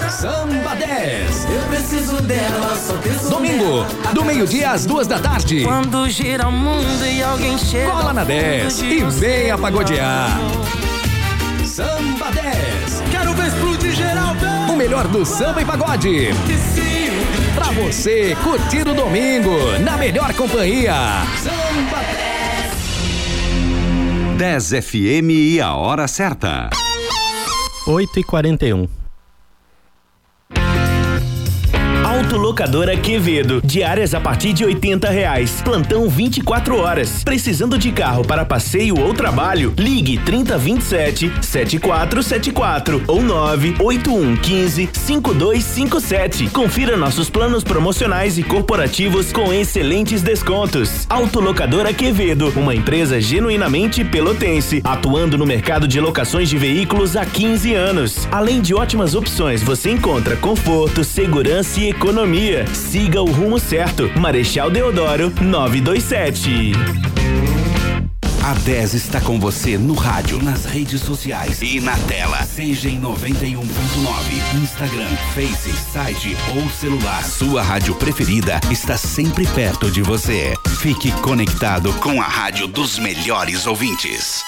Samba 10. Eu preciso dela, só penso Domingo, do meio-dia às duas da tarde. Quando gira o mundo e alguém chega. Cola na ao fundo 10 de e venha pagodear. Samba 10. Explodir geral, O melhor do samba e pagode. Pra você curtir o domingo na melhor companhia. Samba 10 FM e a hora certa. 8 e 41 Autolocadora Quevedo. Diárias a partir de 80 reais. Plantão 24 horas. Precisando de carro para passeio ou trabalho? Ligue 3027 7474 ou 98115 5257. Confira nossos planos promocionais e corporativos com excelentes descontos. Autolocadora Quevedo, uma empresa genuinamente pelotense, atuando no mercado de locações de veículos há 15 anos. Além de ótimas opções, você encontra conforto, segurança e economia. Siga o rumo certo. Marechal Deodoro 927. A 10 está com você no rádio, nas redes sociais e na tela. Seja em 91.9, Instagram, Face, site ou celular. Sua rádio preferida está sempre perto de você. Fique conectado com a rádio dos melhores ouvintes.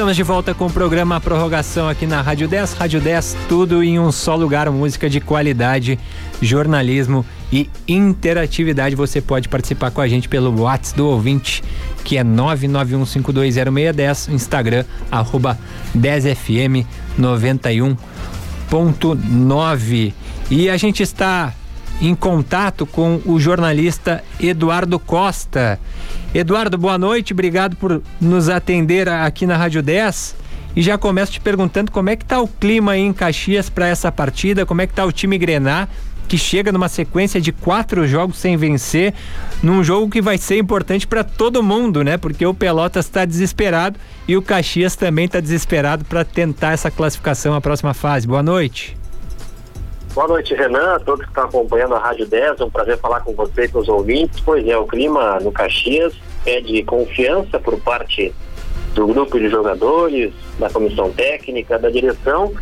Estamos de volta com o programa Prorrogação aqui na Rádio 10. Rádio 10, tudo em um só lugar, música de qualidade, jornalismo e interatividade. Você pode participar com a gente pelo WhatsApp do ouvinte, que é 991520610, Instagram, arroba 10fm 91.9. E a gente está em contato com o jornalista Eduardo Costa. Eduardo, boa noite, obrigado por nos atender aqui na Rádio 10. E já começo te perguntando como é que tá o clima aí em Caxias para essa partida, como é que tá o time Grenar, que chega numa sequência de quatro jogos sem vencer, num jogo que vai ser importante para todo mundo, né? Porque o Pelotas está desesperado e o Caxias também está desesperado para tentar essa classificação à próxima fase. Boa noite. Boa noite, Renan, todos que estão acompanhando a Rádio 10, é um prazer falar com você e com os ouvintes. Pois é, o clima no Caxias é de confiança por parte do grupo de jogadores, da comissão técnica, da direção,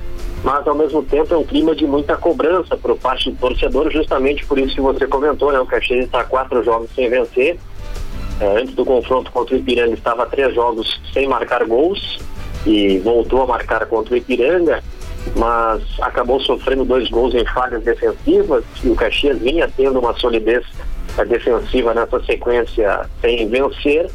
mas ao mesmo tempo é um clima de muita cobrança por parte do torcedor, justamente por isso que você comentou, né? O Caxias está quatro jogos sem vencer. É, antes do confronto contra o Ipiranga estava três jogos sem marcar gols e voltou a marcar contra o Ipiranga mas acabou sofrendo dois gols em falhas defensivas e o Caxias vinha tendo uma solidez eh, defensiva nessa sequência sem vencer.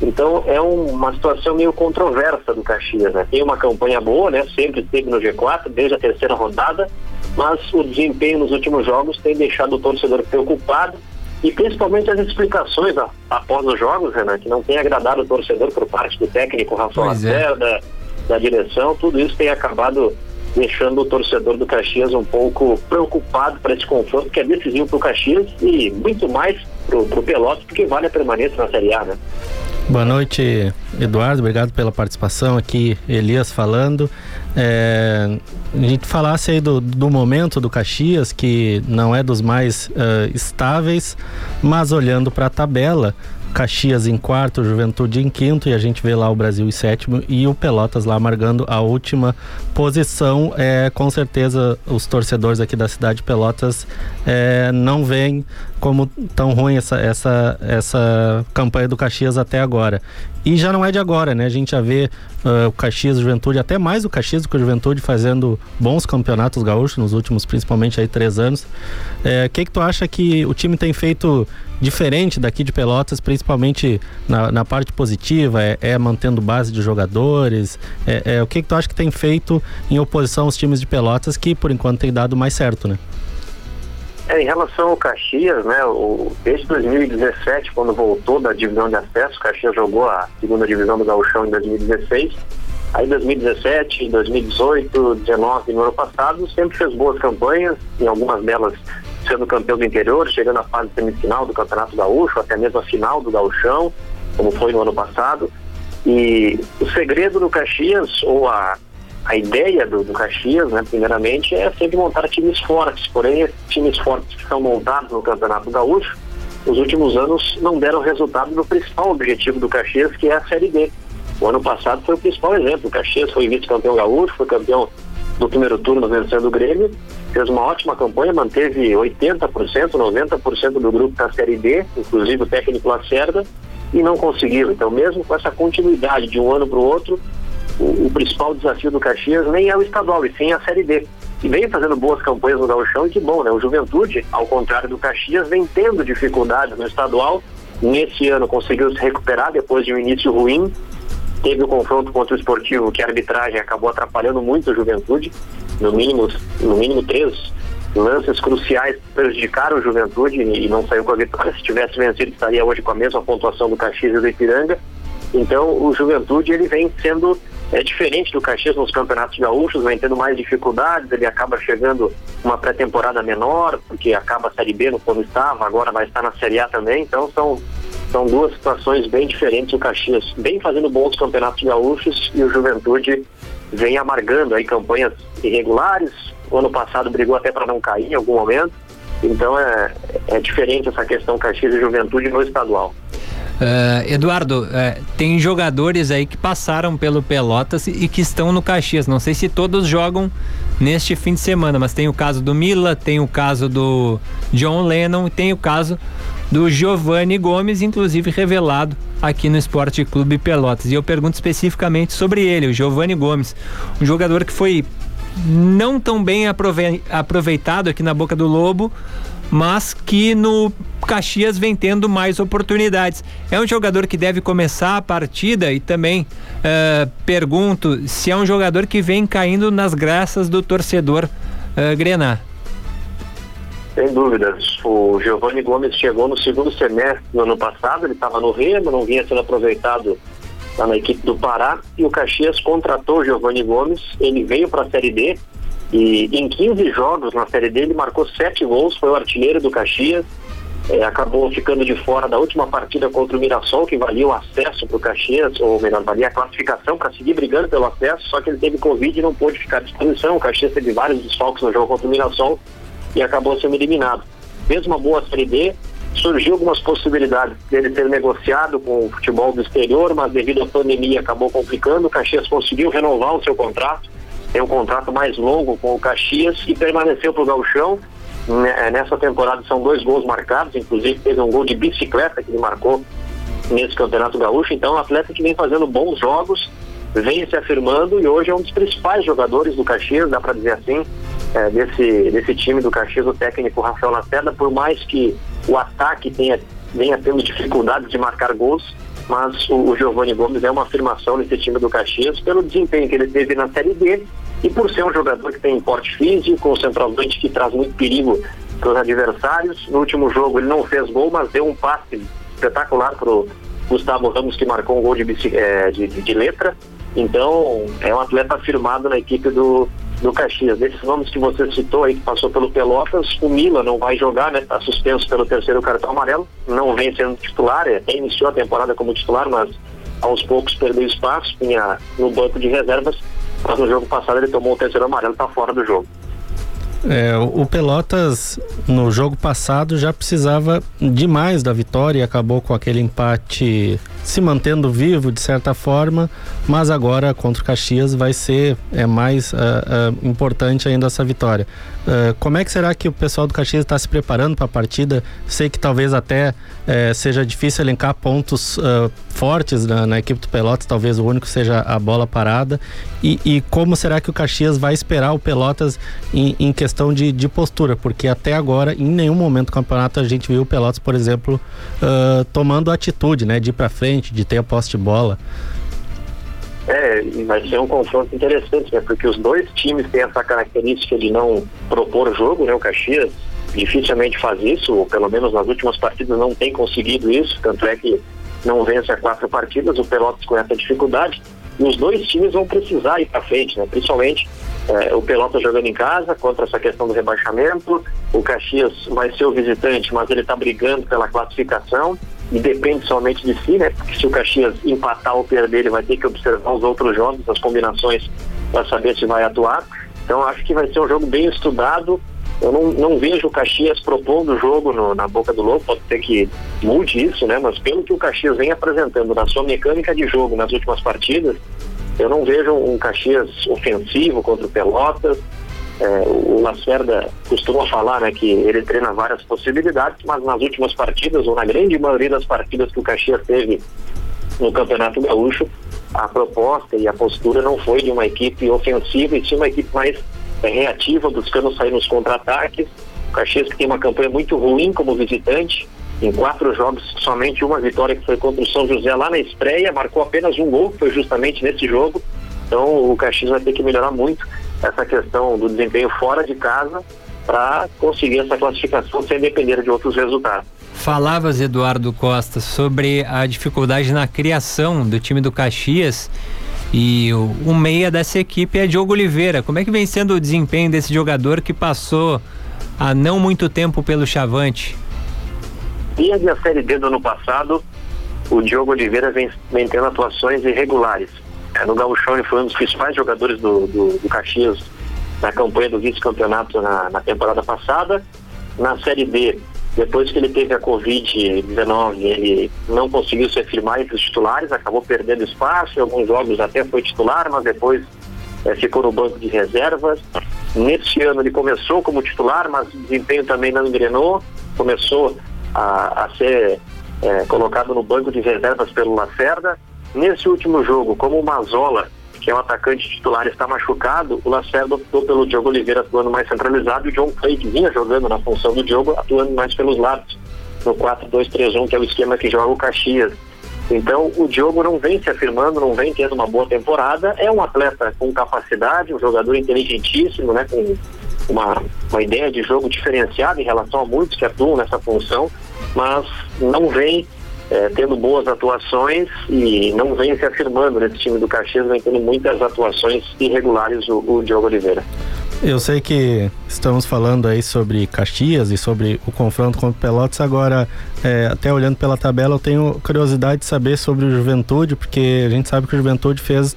Então é um, uma situação meio controversa do Caxias, né? Tem uma campanha boa, né? Sempre esteve no G4 desde a terceira rodada, mas o desempenho nos últimos jogos tem deixado o torcedor preocupado e principalmente as explicações após os jogos, Renan, que não tem agradado o torcedor por parte do técnico Rafael é. Lacerda, da direção, tudo isso tem acabado deixando o torcedor do Caxias um pouco preocupado para esse confronto que é decisivo para o Caxias e muito mais para o Pelotas, porque vale a permanência na Série A, né? Boa noite, Eduardo. Obrigado pela participação aqui. Elias falando. É, a gente falasse aí do, do momento do Caxias, que não é dos mais eh, estáveis, mas olhando para a tabela, Caxias em quarto, Juventude em quinto, e a gente vê lá o Brasil em sétimo e o Pelotas lá amargando a última posição. É, com certeza, os torcedores aqui da cidade de Pelotas é, não veem como tão ruim essa, essa, essa campanha do Caxias até agora. E já não é de agora, né? A gente já vê uh, o Caxias, Juventude, até mais o Caxias do que o Juventude fazendo bons campeonatos gaúchos nos últimos, principalmente aí, três anos. O é, que, que tu acha que o time tem feito diferente daqui de Pelotas, principalmente na, na parte positiva? É, é, mantendo base de jogadores? É, é, o que, que tu acha que tem feito em oposição aos times de Pelotas que, por enquanto, tem dado mais certo, né? É, em relação ao Caxias, né, o, desde 2017, quando voltou da divisão de acesso, o Caxias jogou a segunda divisão do Gauchão em 2016. Aí 2017, 2018, 2019 no ano passado, sempre fez boas campanhas, em algumas delas sendo campeão do interior, chegando à fase semifinal do Campeonato Gaúcho, até mesmo a final do Gauchão, como foi no ano passado. E o segredo do Caxias, ou a, a ideia do, do Caxias, né, primeiramente, é sempre montar times fortes. Porém, times fortes que são montados no Campeonato Gaúcho, nos últimos anos não deram resultado no principal objetivo do Caxias, que é a Série B. O ano passado foi o principal exemplo. O Caxias foi vice-campeão gaúcho, foi campeão do primeiro turno vencendo o Grêmio, fez uma ótima campanha, manteve 80%, 90% do grupo da Série B, inclusive o técnico Lacerda, e não conseguiu. Então, mesmo com essa continuidade de um ano para o outro, o, o, principal desafio do Caxias nem é o estadual, e sim a Série D. E vem fazendo boas campanhas no Gauchão, e que bom, né? O Juventude, ao contrário do Caxias, vem tendo dificuldades no estadual. Nesse ano conseguiu se recuperar depois de um início ruim. Teve o confronto contra o esportivo, que a arbitragem acabou atrapalhando muito a Juventude. No mínimo, no mínimo três lances cruciais prejudicaram o Juventude e não saiu com a vitória. Se tivesse vencido, estaria hoje com a mesma pontuação do Caxias e do Ipiranga. Então, o Juventude ele vem sendo é diferente do Caxias nos campeonatos gaúchos, vem tendo mais dificuldades, ele acaba chegando uma pré-temporada menor, porque acaba a Série B no quando estava, agora vai estar na Série A também, então são, são duas situações bem diferentes. O Caxias vem fazendo bons campeonatos gaúchos e o Juventude vem amargando aí campanhas irregulares. O ano passado brigou até para não cair em algum momento. Então é, é diferente essa questão Caxias e Juventude no estadual. Uh, Eduardo, uh, tem jogadores aí que passaram pelo Pelotas e, que estão no Caxias. Não sei se todos jogam neste fim de semana, mas tem o caso do Mila, tem o caso do John Lennon, tem o caso do Giovanni Gomes, inclusive revelado aqui no Esporte Clube Pelotas. E eu pergunto especificamente sobre ele, o Giovanni Gomes, um jogador que foi não tão bem aproveitado aqui na Boca do Lobo, mas que no Caxias vem tendo mais oportunidades. É um jogador que deve começar a partida e também uh, pergunto se é um jogador que vem caindo nas graças do torcedor uh, Grenar. Sem dúvidas. O Giovanni Gomes chegou no segundo semestre do ano passado, ele estava no Remo, não vinha sendo aproveitado lá na equipe do Pará, e o Caxias contratou o Giovanni Gomes, ele veio para a Série D, e em 15 jogos na Série D ele marcou 7 gols, foi o artilheiro do Caxias. É, acabou ficando de fora da última partida contra o Mirassol, que valia o acesso para o Caxias, ou melhor, valia a classificação para seguir brigando pelo acesso, só que ele teve Covid e não pôde ficar à disposição. O Caxias teve vários desfalques no jogo contra o Mirassol e acabou sendo eliminado. Mesmo uma boa Série D, surgiu algumas possibilidades dele ser negociado com o futebol do exterior, mas devido à pandemia acabou complicando. O Caxias conseguiu renovar o seu contrato tem um contrato mais longo com o Caxias e permaneceu para o Gauchão. Né, nessa temporada são dois gols marcados, inclusive teve um gol de bicicleta que ele marcou nesse Campeonato Gaúcho. Então, um atleta que vem fazendo bons jogos, vem se afirmando e hoje é um dos principais jogadores do Caxias, dá para dizer assim, é, desse, desse time do Caxias, o técnico Rafael Lacerda, por mais que o ataque tenha, venha tendo dificuldades de marcar gols, mas o, o Giovanni Gomes é uma afirmação nesse time do Caxias pelo desempenho que ele teve na Série D e por ser um jogador que tem porte físico, um que traz muito perigo para os adversários. No último jogo ele não fez gol, mas deu um passe espetacular para o Gustavo Ramos, que marcou um gol de, é, de, de letra. Então, é um atleta afirmado na equipe do, do Caxias. Desses nomes que você citou aí, que passou pelo Pelotas, o Mila não vai jogar, né? Está suspenso pelo terceiro cartão amarelo. Não vem sendo titular, é, iniciou a temporada como titular, mas aos poucos perdeu espaço, tinha no banco de reservas. Mas no jogo passado ele tomou o terceiro amarelo, está fora do jogo. É, o Pelotas no jogo passado já precisava demais da vitória e acabou com aquele empate se mantendo vivo de certa forma, mas agora contra o Caxias vai ser é mais uh, uh, importante ainda essa vitória. Uh, como é que será que o pessoal do Caxias está se preparando para a partida? Sei que talvez até seja difícil elencar pontos fortes na, na, equipe do Pelotas, talvez o único seja a bola parada. E, e como será que o Caxias vai esperar o Pelotas em, em questão de, de, postura? Porque até agora, em nenhum momento do campeonato, a gente viu o Pelotas, por exemplo, tomando atitude, né, de ir para frente, de ter a posse de bola. É, vai ser um confronto interessante, né? Porque os dois times têm essa característica de não propor jogo, né? O Caxias dificilmente faz isso, ou pelo menos nas últimas partidas não tem conseguido isso, tanto é que não vence a quatro partidas, o Pelotas com essa dificuldade. E os dois times vão precisar ir para frente, né? Principalmente é, o Pelotas jogando em casa contra essa questão do rebaixamento. O Caxias vai ser o visitante, mas ele está brigando pela classificação e depende somente de si, né? Porque se o Caxias empatar ou perder, ele vai ter que observar os outros jogos, as combinações, para saber se vai atuar. Então acho que vai ser um jogo bem estudado. Eu não, não vejo o Caxias propondo o jogo no, na boca do lobo, pode ser que mude isso, né? Mas pelo que o Caxias vem apresentando na sua mecânica de jogo nas últimas partidas, eu não vejo um Caxias ofensivo contra o Pelotas. É, o Lacerda costuma falar né, que ele treina várias possibilidades, mas nas últimas partidas, ou na grande maioria das partidas que o Caxias teve no Campeonato Gaúcho, a proposta e a postura não foi de uma equipe ofensiva, e sim uma equipe mais é, reativa, buscando sair nos contra-ataques. O Caxias que tem uma campanha muito ruim como visitante, em quatro jogos, somente uma vitória que foi contra o São José lá na estreia, marcou apenas um gol, que foi justamente nesse jogo. Então o Caxias vai ter que melhorar muito essa questão do desempenho fora de casa para conseguir essa classificação sem depender de outros resultados. Falavas, Eduardo Costa, sobre a dificuldade na criação do time do Caxias e o, o meia dessa equipe é Diogo Oliveira. Como é que vem sendo o desempenho desse jogador que passou há não muito tempo pelo Chavante? Desde a Série D do ano passado, o Diogo Oliveira vem, vem tendo atuações irregulares no Gauchão ele foi um dos principais jogadores do, do, do Caxias na campanha do vice-campeonato na, na, temporada passada. Na Série B, depois que ele teve a Covid-19, ele não conseguiu se afirmar entre os titulares, acabou perdendo espaço, em alguns jogos até foi titular, mas depois é, ficou no banco de reservas. Nesse ano ele começou como titular, mas o desempenho também não engrenou, começou a, a ser é, colocado no banco de reservas pelo Lacerda Nesse último jogo, como o Mazola, que é um atacante titular, está machucado, o Lacerda optou pelo Diogo Oliveira atuando mais centralizado e o John que vinha jogando na função do Diogo, atuando mais pelos lados, no 4-2-3-1, que é o esquema que joga o Caxias. Então, o Diogo não vem se afirmando, não vem tendo uma boa temporada. É um atleta com capacidade, um jogador inteligentíssimo, né, com uma, uma ideia de jogo diferenciada em relação a muitos que atuam nessa função, mas não vem é, tendo boas atuações e não vem se afirmando nesse time do Caxias, vem tendo muitas atuações irregulares o, o Diogo Oliveira. Eu sei que estamos falando aí sobre Caxias e sobre o confronto contra o Pelotas. Agora, é, até olhando pela tabela, eu tenho curiosidade de saber sobre o Juventude, porque a gente sabe que o Juventude fez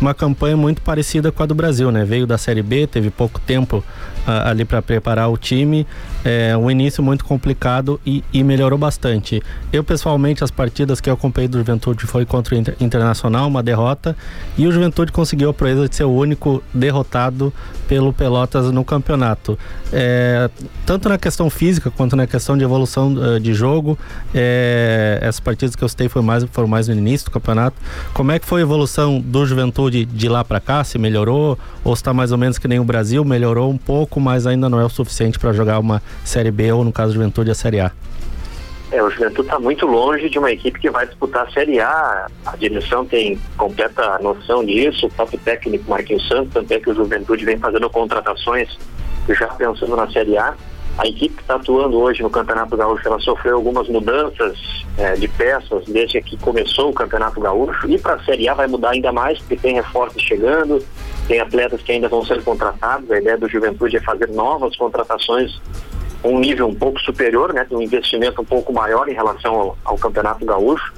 uma campanha muito parecida com a do Brasil, né? Veio da Série B, teve pouco tempo ali para preparar o time. É um início muito complicado e, e, melhorou bastante. Eu, pessoalmente, as partidas que eu acompanhei do Juventude foi contra o Inter Internacional, uma derrota, e o Juventude conseguiu a proeza de ser o único derrotado pelo Pelotas no campeonato. É, tanto na questão física quanto na questão de evolução uh, de jogo, é, essas partidas que eu citei foram mais, foram mais no início do campeonato. Como é que foi a evolução do Juventude de lá para cá? Se melhorou? Ou está mais ou menos que nem o Brasil? Melhorou um pouco? Pouco, mas ainda não é o suficiente para jogar uma Série B ou, no caso Juventude, a Série A. É, o Juventude está muito longe de uma equipe que vai disputar a Série A. A direção tem completa noção disso, o próprio técnico Marquinhos Santos, tanto é que o Juventude vem fazendo contratações já pensando na Série A. A equipe que está atuando hoje no Campeonato Gaúcho, ela sofreu algumas mudanças é, de peças desde que começou o Campeonato Gaúcho e para a Série A vai mudar ainda mais, porque tem reforços chegando, tem atletas que ainda vão ser contratados. A ideia do Juventude é fazer novas contratações um nível um pouco superior, né, um investimento um pouco maior em relação ao, ao Campeonato Gaúcho.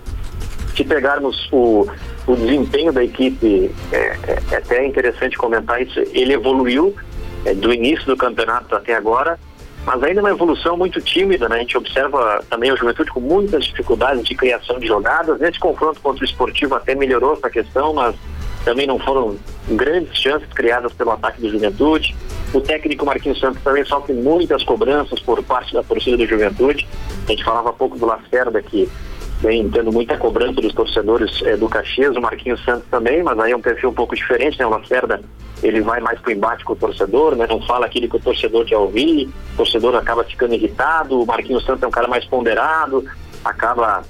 Se pegarmos o, o desempenho da equipe, é, é, é, até interessante comentar isso, ele evoluiu é, do início do campeonato até agora. mas ainda é uma evolução muito tímida, né? A gente observa também a juventude com muitas dificuldades de criação de jogadas. Nesse confronto contra o esportivo até melhorou essa questão, mas também não foram grandes chances criadas pelo ataque do Juventude. O técnico Marquinhos Santos também sofre muitas cobranças por parte da torcida do Juventude. A gente falava há pouco do Lacerda que vem tendo muita cobrança dos torcedores é, do Caxias, o Marquinhos Santos também, mas aí é um perfil um pouco diferente, né? O Lacerda, ele vai mais pro embate com o torcedor, né? Não fala aquilo que o torcedor quer ouvir, o torcedor acaba ficando irritado, o Marquinhos Santos é um cara mais ponderado, acaba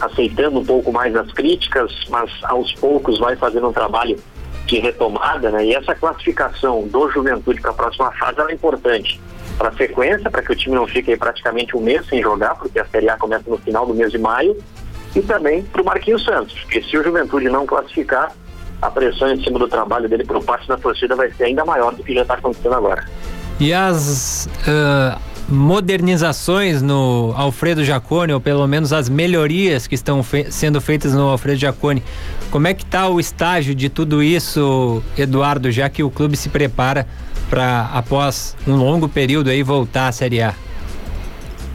aceitando um pouco mais as críticas, mas aos poucos vai fazendo um trabalho de retomada, né? E essa classificação do Juventude para a próxima fase é importante para a sequência, para que o time não fique praticamente um mês sem jogar, porque a Série A começa no final do mês de maio, e também para o Marquinhos Santos, porque se o Juventude não classificar, a pressão em cima do trabalho dele por parte da torcida vai ser ainda maior do que já está acontecendo agora. E as modernizações no Alfredo Jacone, ou pelo menos as melhorias que estão fe sendo feitas no Alfredo Jacone, como é que está o estágio de tudo isso, Eduardo, já que o clube se prepara para após um longo período aí voltar à Série A?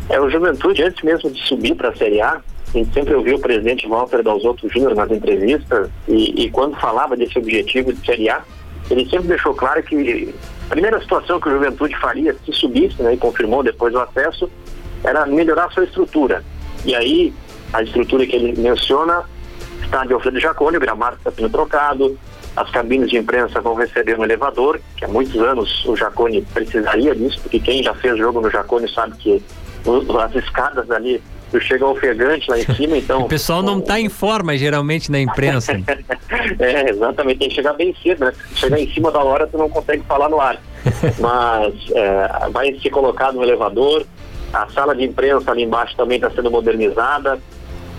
É, o Juventude, antes mesmo de subir para a Série A, a gente sempre ouviu o presidente Walter Dalzotto Júnior nas entrevistas e, e, quando falava desse objetivo de Série A, ele sempre deixou claro que primeira situação que o Juventude faria se subisse, né, e confirmou depois o acesso, era melhorar sua estrutura. E aí, a estrutura que ele menciona, estádio Alfredo Jacone, o gramado está sendo trocado, as cabines de imprensa vão receber um elevador, que há muitos anos o Jacone precisaria disso, porque quem já fez jogo no Jacone sabe que as escadas ali chega ofegante lá em cima, então. o pessoal não está em forma geralmente na imprensa. é, exatamente, tem que chegar bem cedo, né? Chegar em cima da hora, tu não consegue falar no ar. Mas é, vai ser colocado no elevador, a sala de imprensa ali embaixo também está sendo modernizada,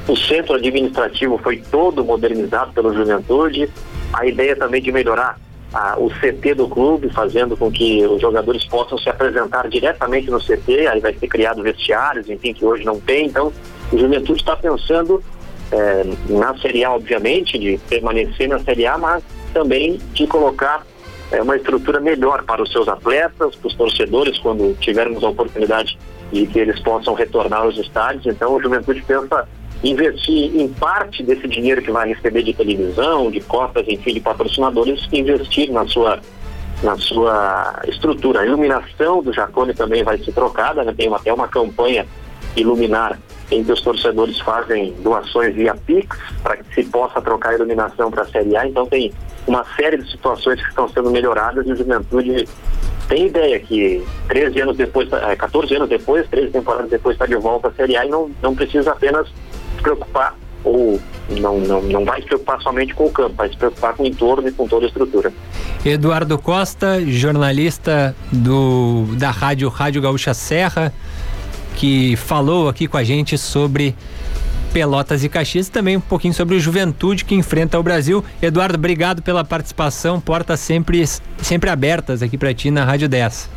o centro administrativo foi todo modernizado pela juventude, a ideia também de melhorar ah, o CT do clube, fazendo com que os jogadores possam se apresentar diretamente no CT, aí vai ser criado vestiários, enfim, que hoje não tem. Então, o Juventude está pensando eh, na Série A, obviamente, de permanecer na Série A, mas também de colocar eh, uma estrutura melhor para os seus atletas, para os torcedores, quando tivermos a oportunidade de que eles possam retornar aos estádios. Então, o Juventude pensa investir em parte desse dinheiro que vai receber de televisão, de cotas, enfim, de patrocinadores, investir na sua na sua estrutura. A iluminação do Jacone também vai ser trocada, né? tem até uma campanha iluminar em que os torcedores fazem doações via Pix para que se possa trocar a iluminação para a Série A. Então tem uma série de situações que estão sendo melhoradas e o Juventude tem ideia que 13 anos depois, 14 anos depois, 13 temporadas depois está de volta à Série A e não, não precisa apenas preocupar ou não, não, não vai se preocupar somente com o campo, vai se preocupar com o entorno e com toda a estrutura. Eduardo Costa, jornalista do, da rádio Rádio Gaúcha Serra, que falou aqui com a gente sobre Pelotas e Caxias também um pouquinho sobre o Juventude que enfrenta o Brasil. Eduardo, obrigado pela participação, portas sempre, sempre abertas aqui para ti na Rádio 10.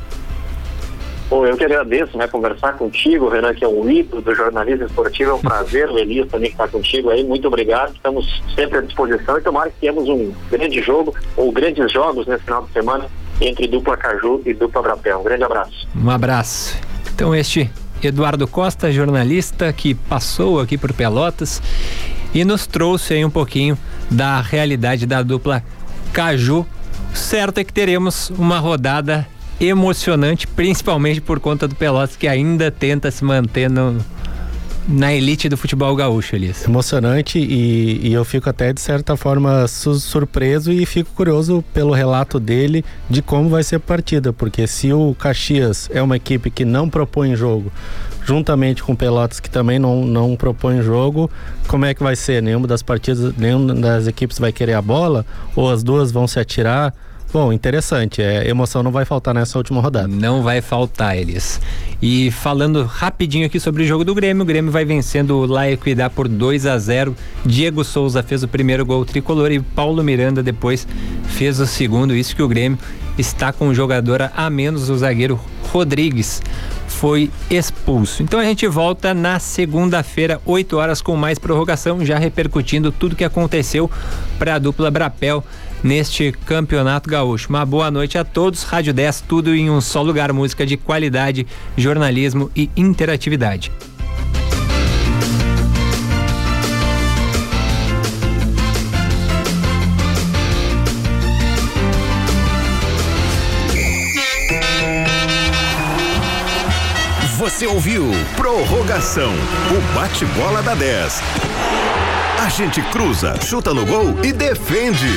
Bom, eu que agradeço, né, conversar contigo, Renan, que é um ídolo do jornalismo esportivo, é um prazer, o Elias também que está contigo aí, muito obrigado, estamos sempre à disposição e tomara que tenhamos um grande jogo, ou grandes jogos nesse final de semana, entre dupla Caju e dupla Brapel. Um grande abraço. Um abraço. Então este Eduardo Costa, jornalista que passou aqui por Pelotas e nos trouxe aí um pouquinho da realidade da dupla Caju. Certo é que teremos uma rodada emocionante, principalmente por conta do Pelotas que ainda tenta se manter no, na elite do futebol gaúcho, Elias. Emocionante e, e, eu fico até de certa forma su surpreso e fico curioso pelo relato dele de como vai ser a partida, porque se o Caxias é uma equipe que não propõe jogo, juntamente com o Pelotas que também não, não propõe jogo, como é que vai ser? Nenhuma das partidas, nenhuma das equipes vai querer a bola ou as duas vão se atirar? Bom, interessante. É, emoção não vai faltar nessa última rodada. Não vai faltar, eles. E falando rapidinho aqui sobre o jogo do Grêmio, o Grêmio vai vencendo o La Equidad por 2 a 0. Diego Souza fez o primeiro gol tricolor e Paulo Miranda depois fez o segundo. Isso que o Grêmio está com o jogador a menos, o zagueiro Rodrigues. foi expulso. Então a gente volta na segunda-feira, 8 horas, com mais prorrogação, já repercutindo tudo que aconteceu para a dupla Brapel neste campeonato gaúcho. Uma boa noite a todos. Rádio 10, tudo em um só lugar, música de qualidade, jornalismo e interatividade. Você ouviu Prorrogação, o bate-bola da 10. A gente cruza, chuta no gol e defende.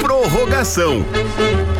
Prorrogação.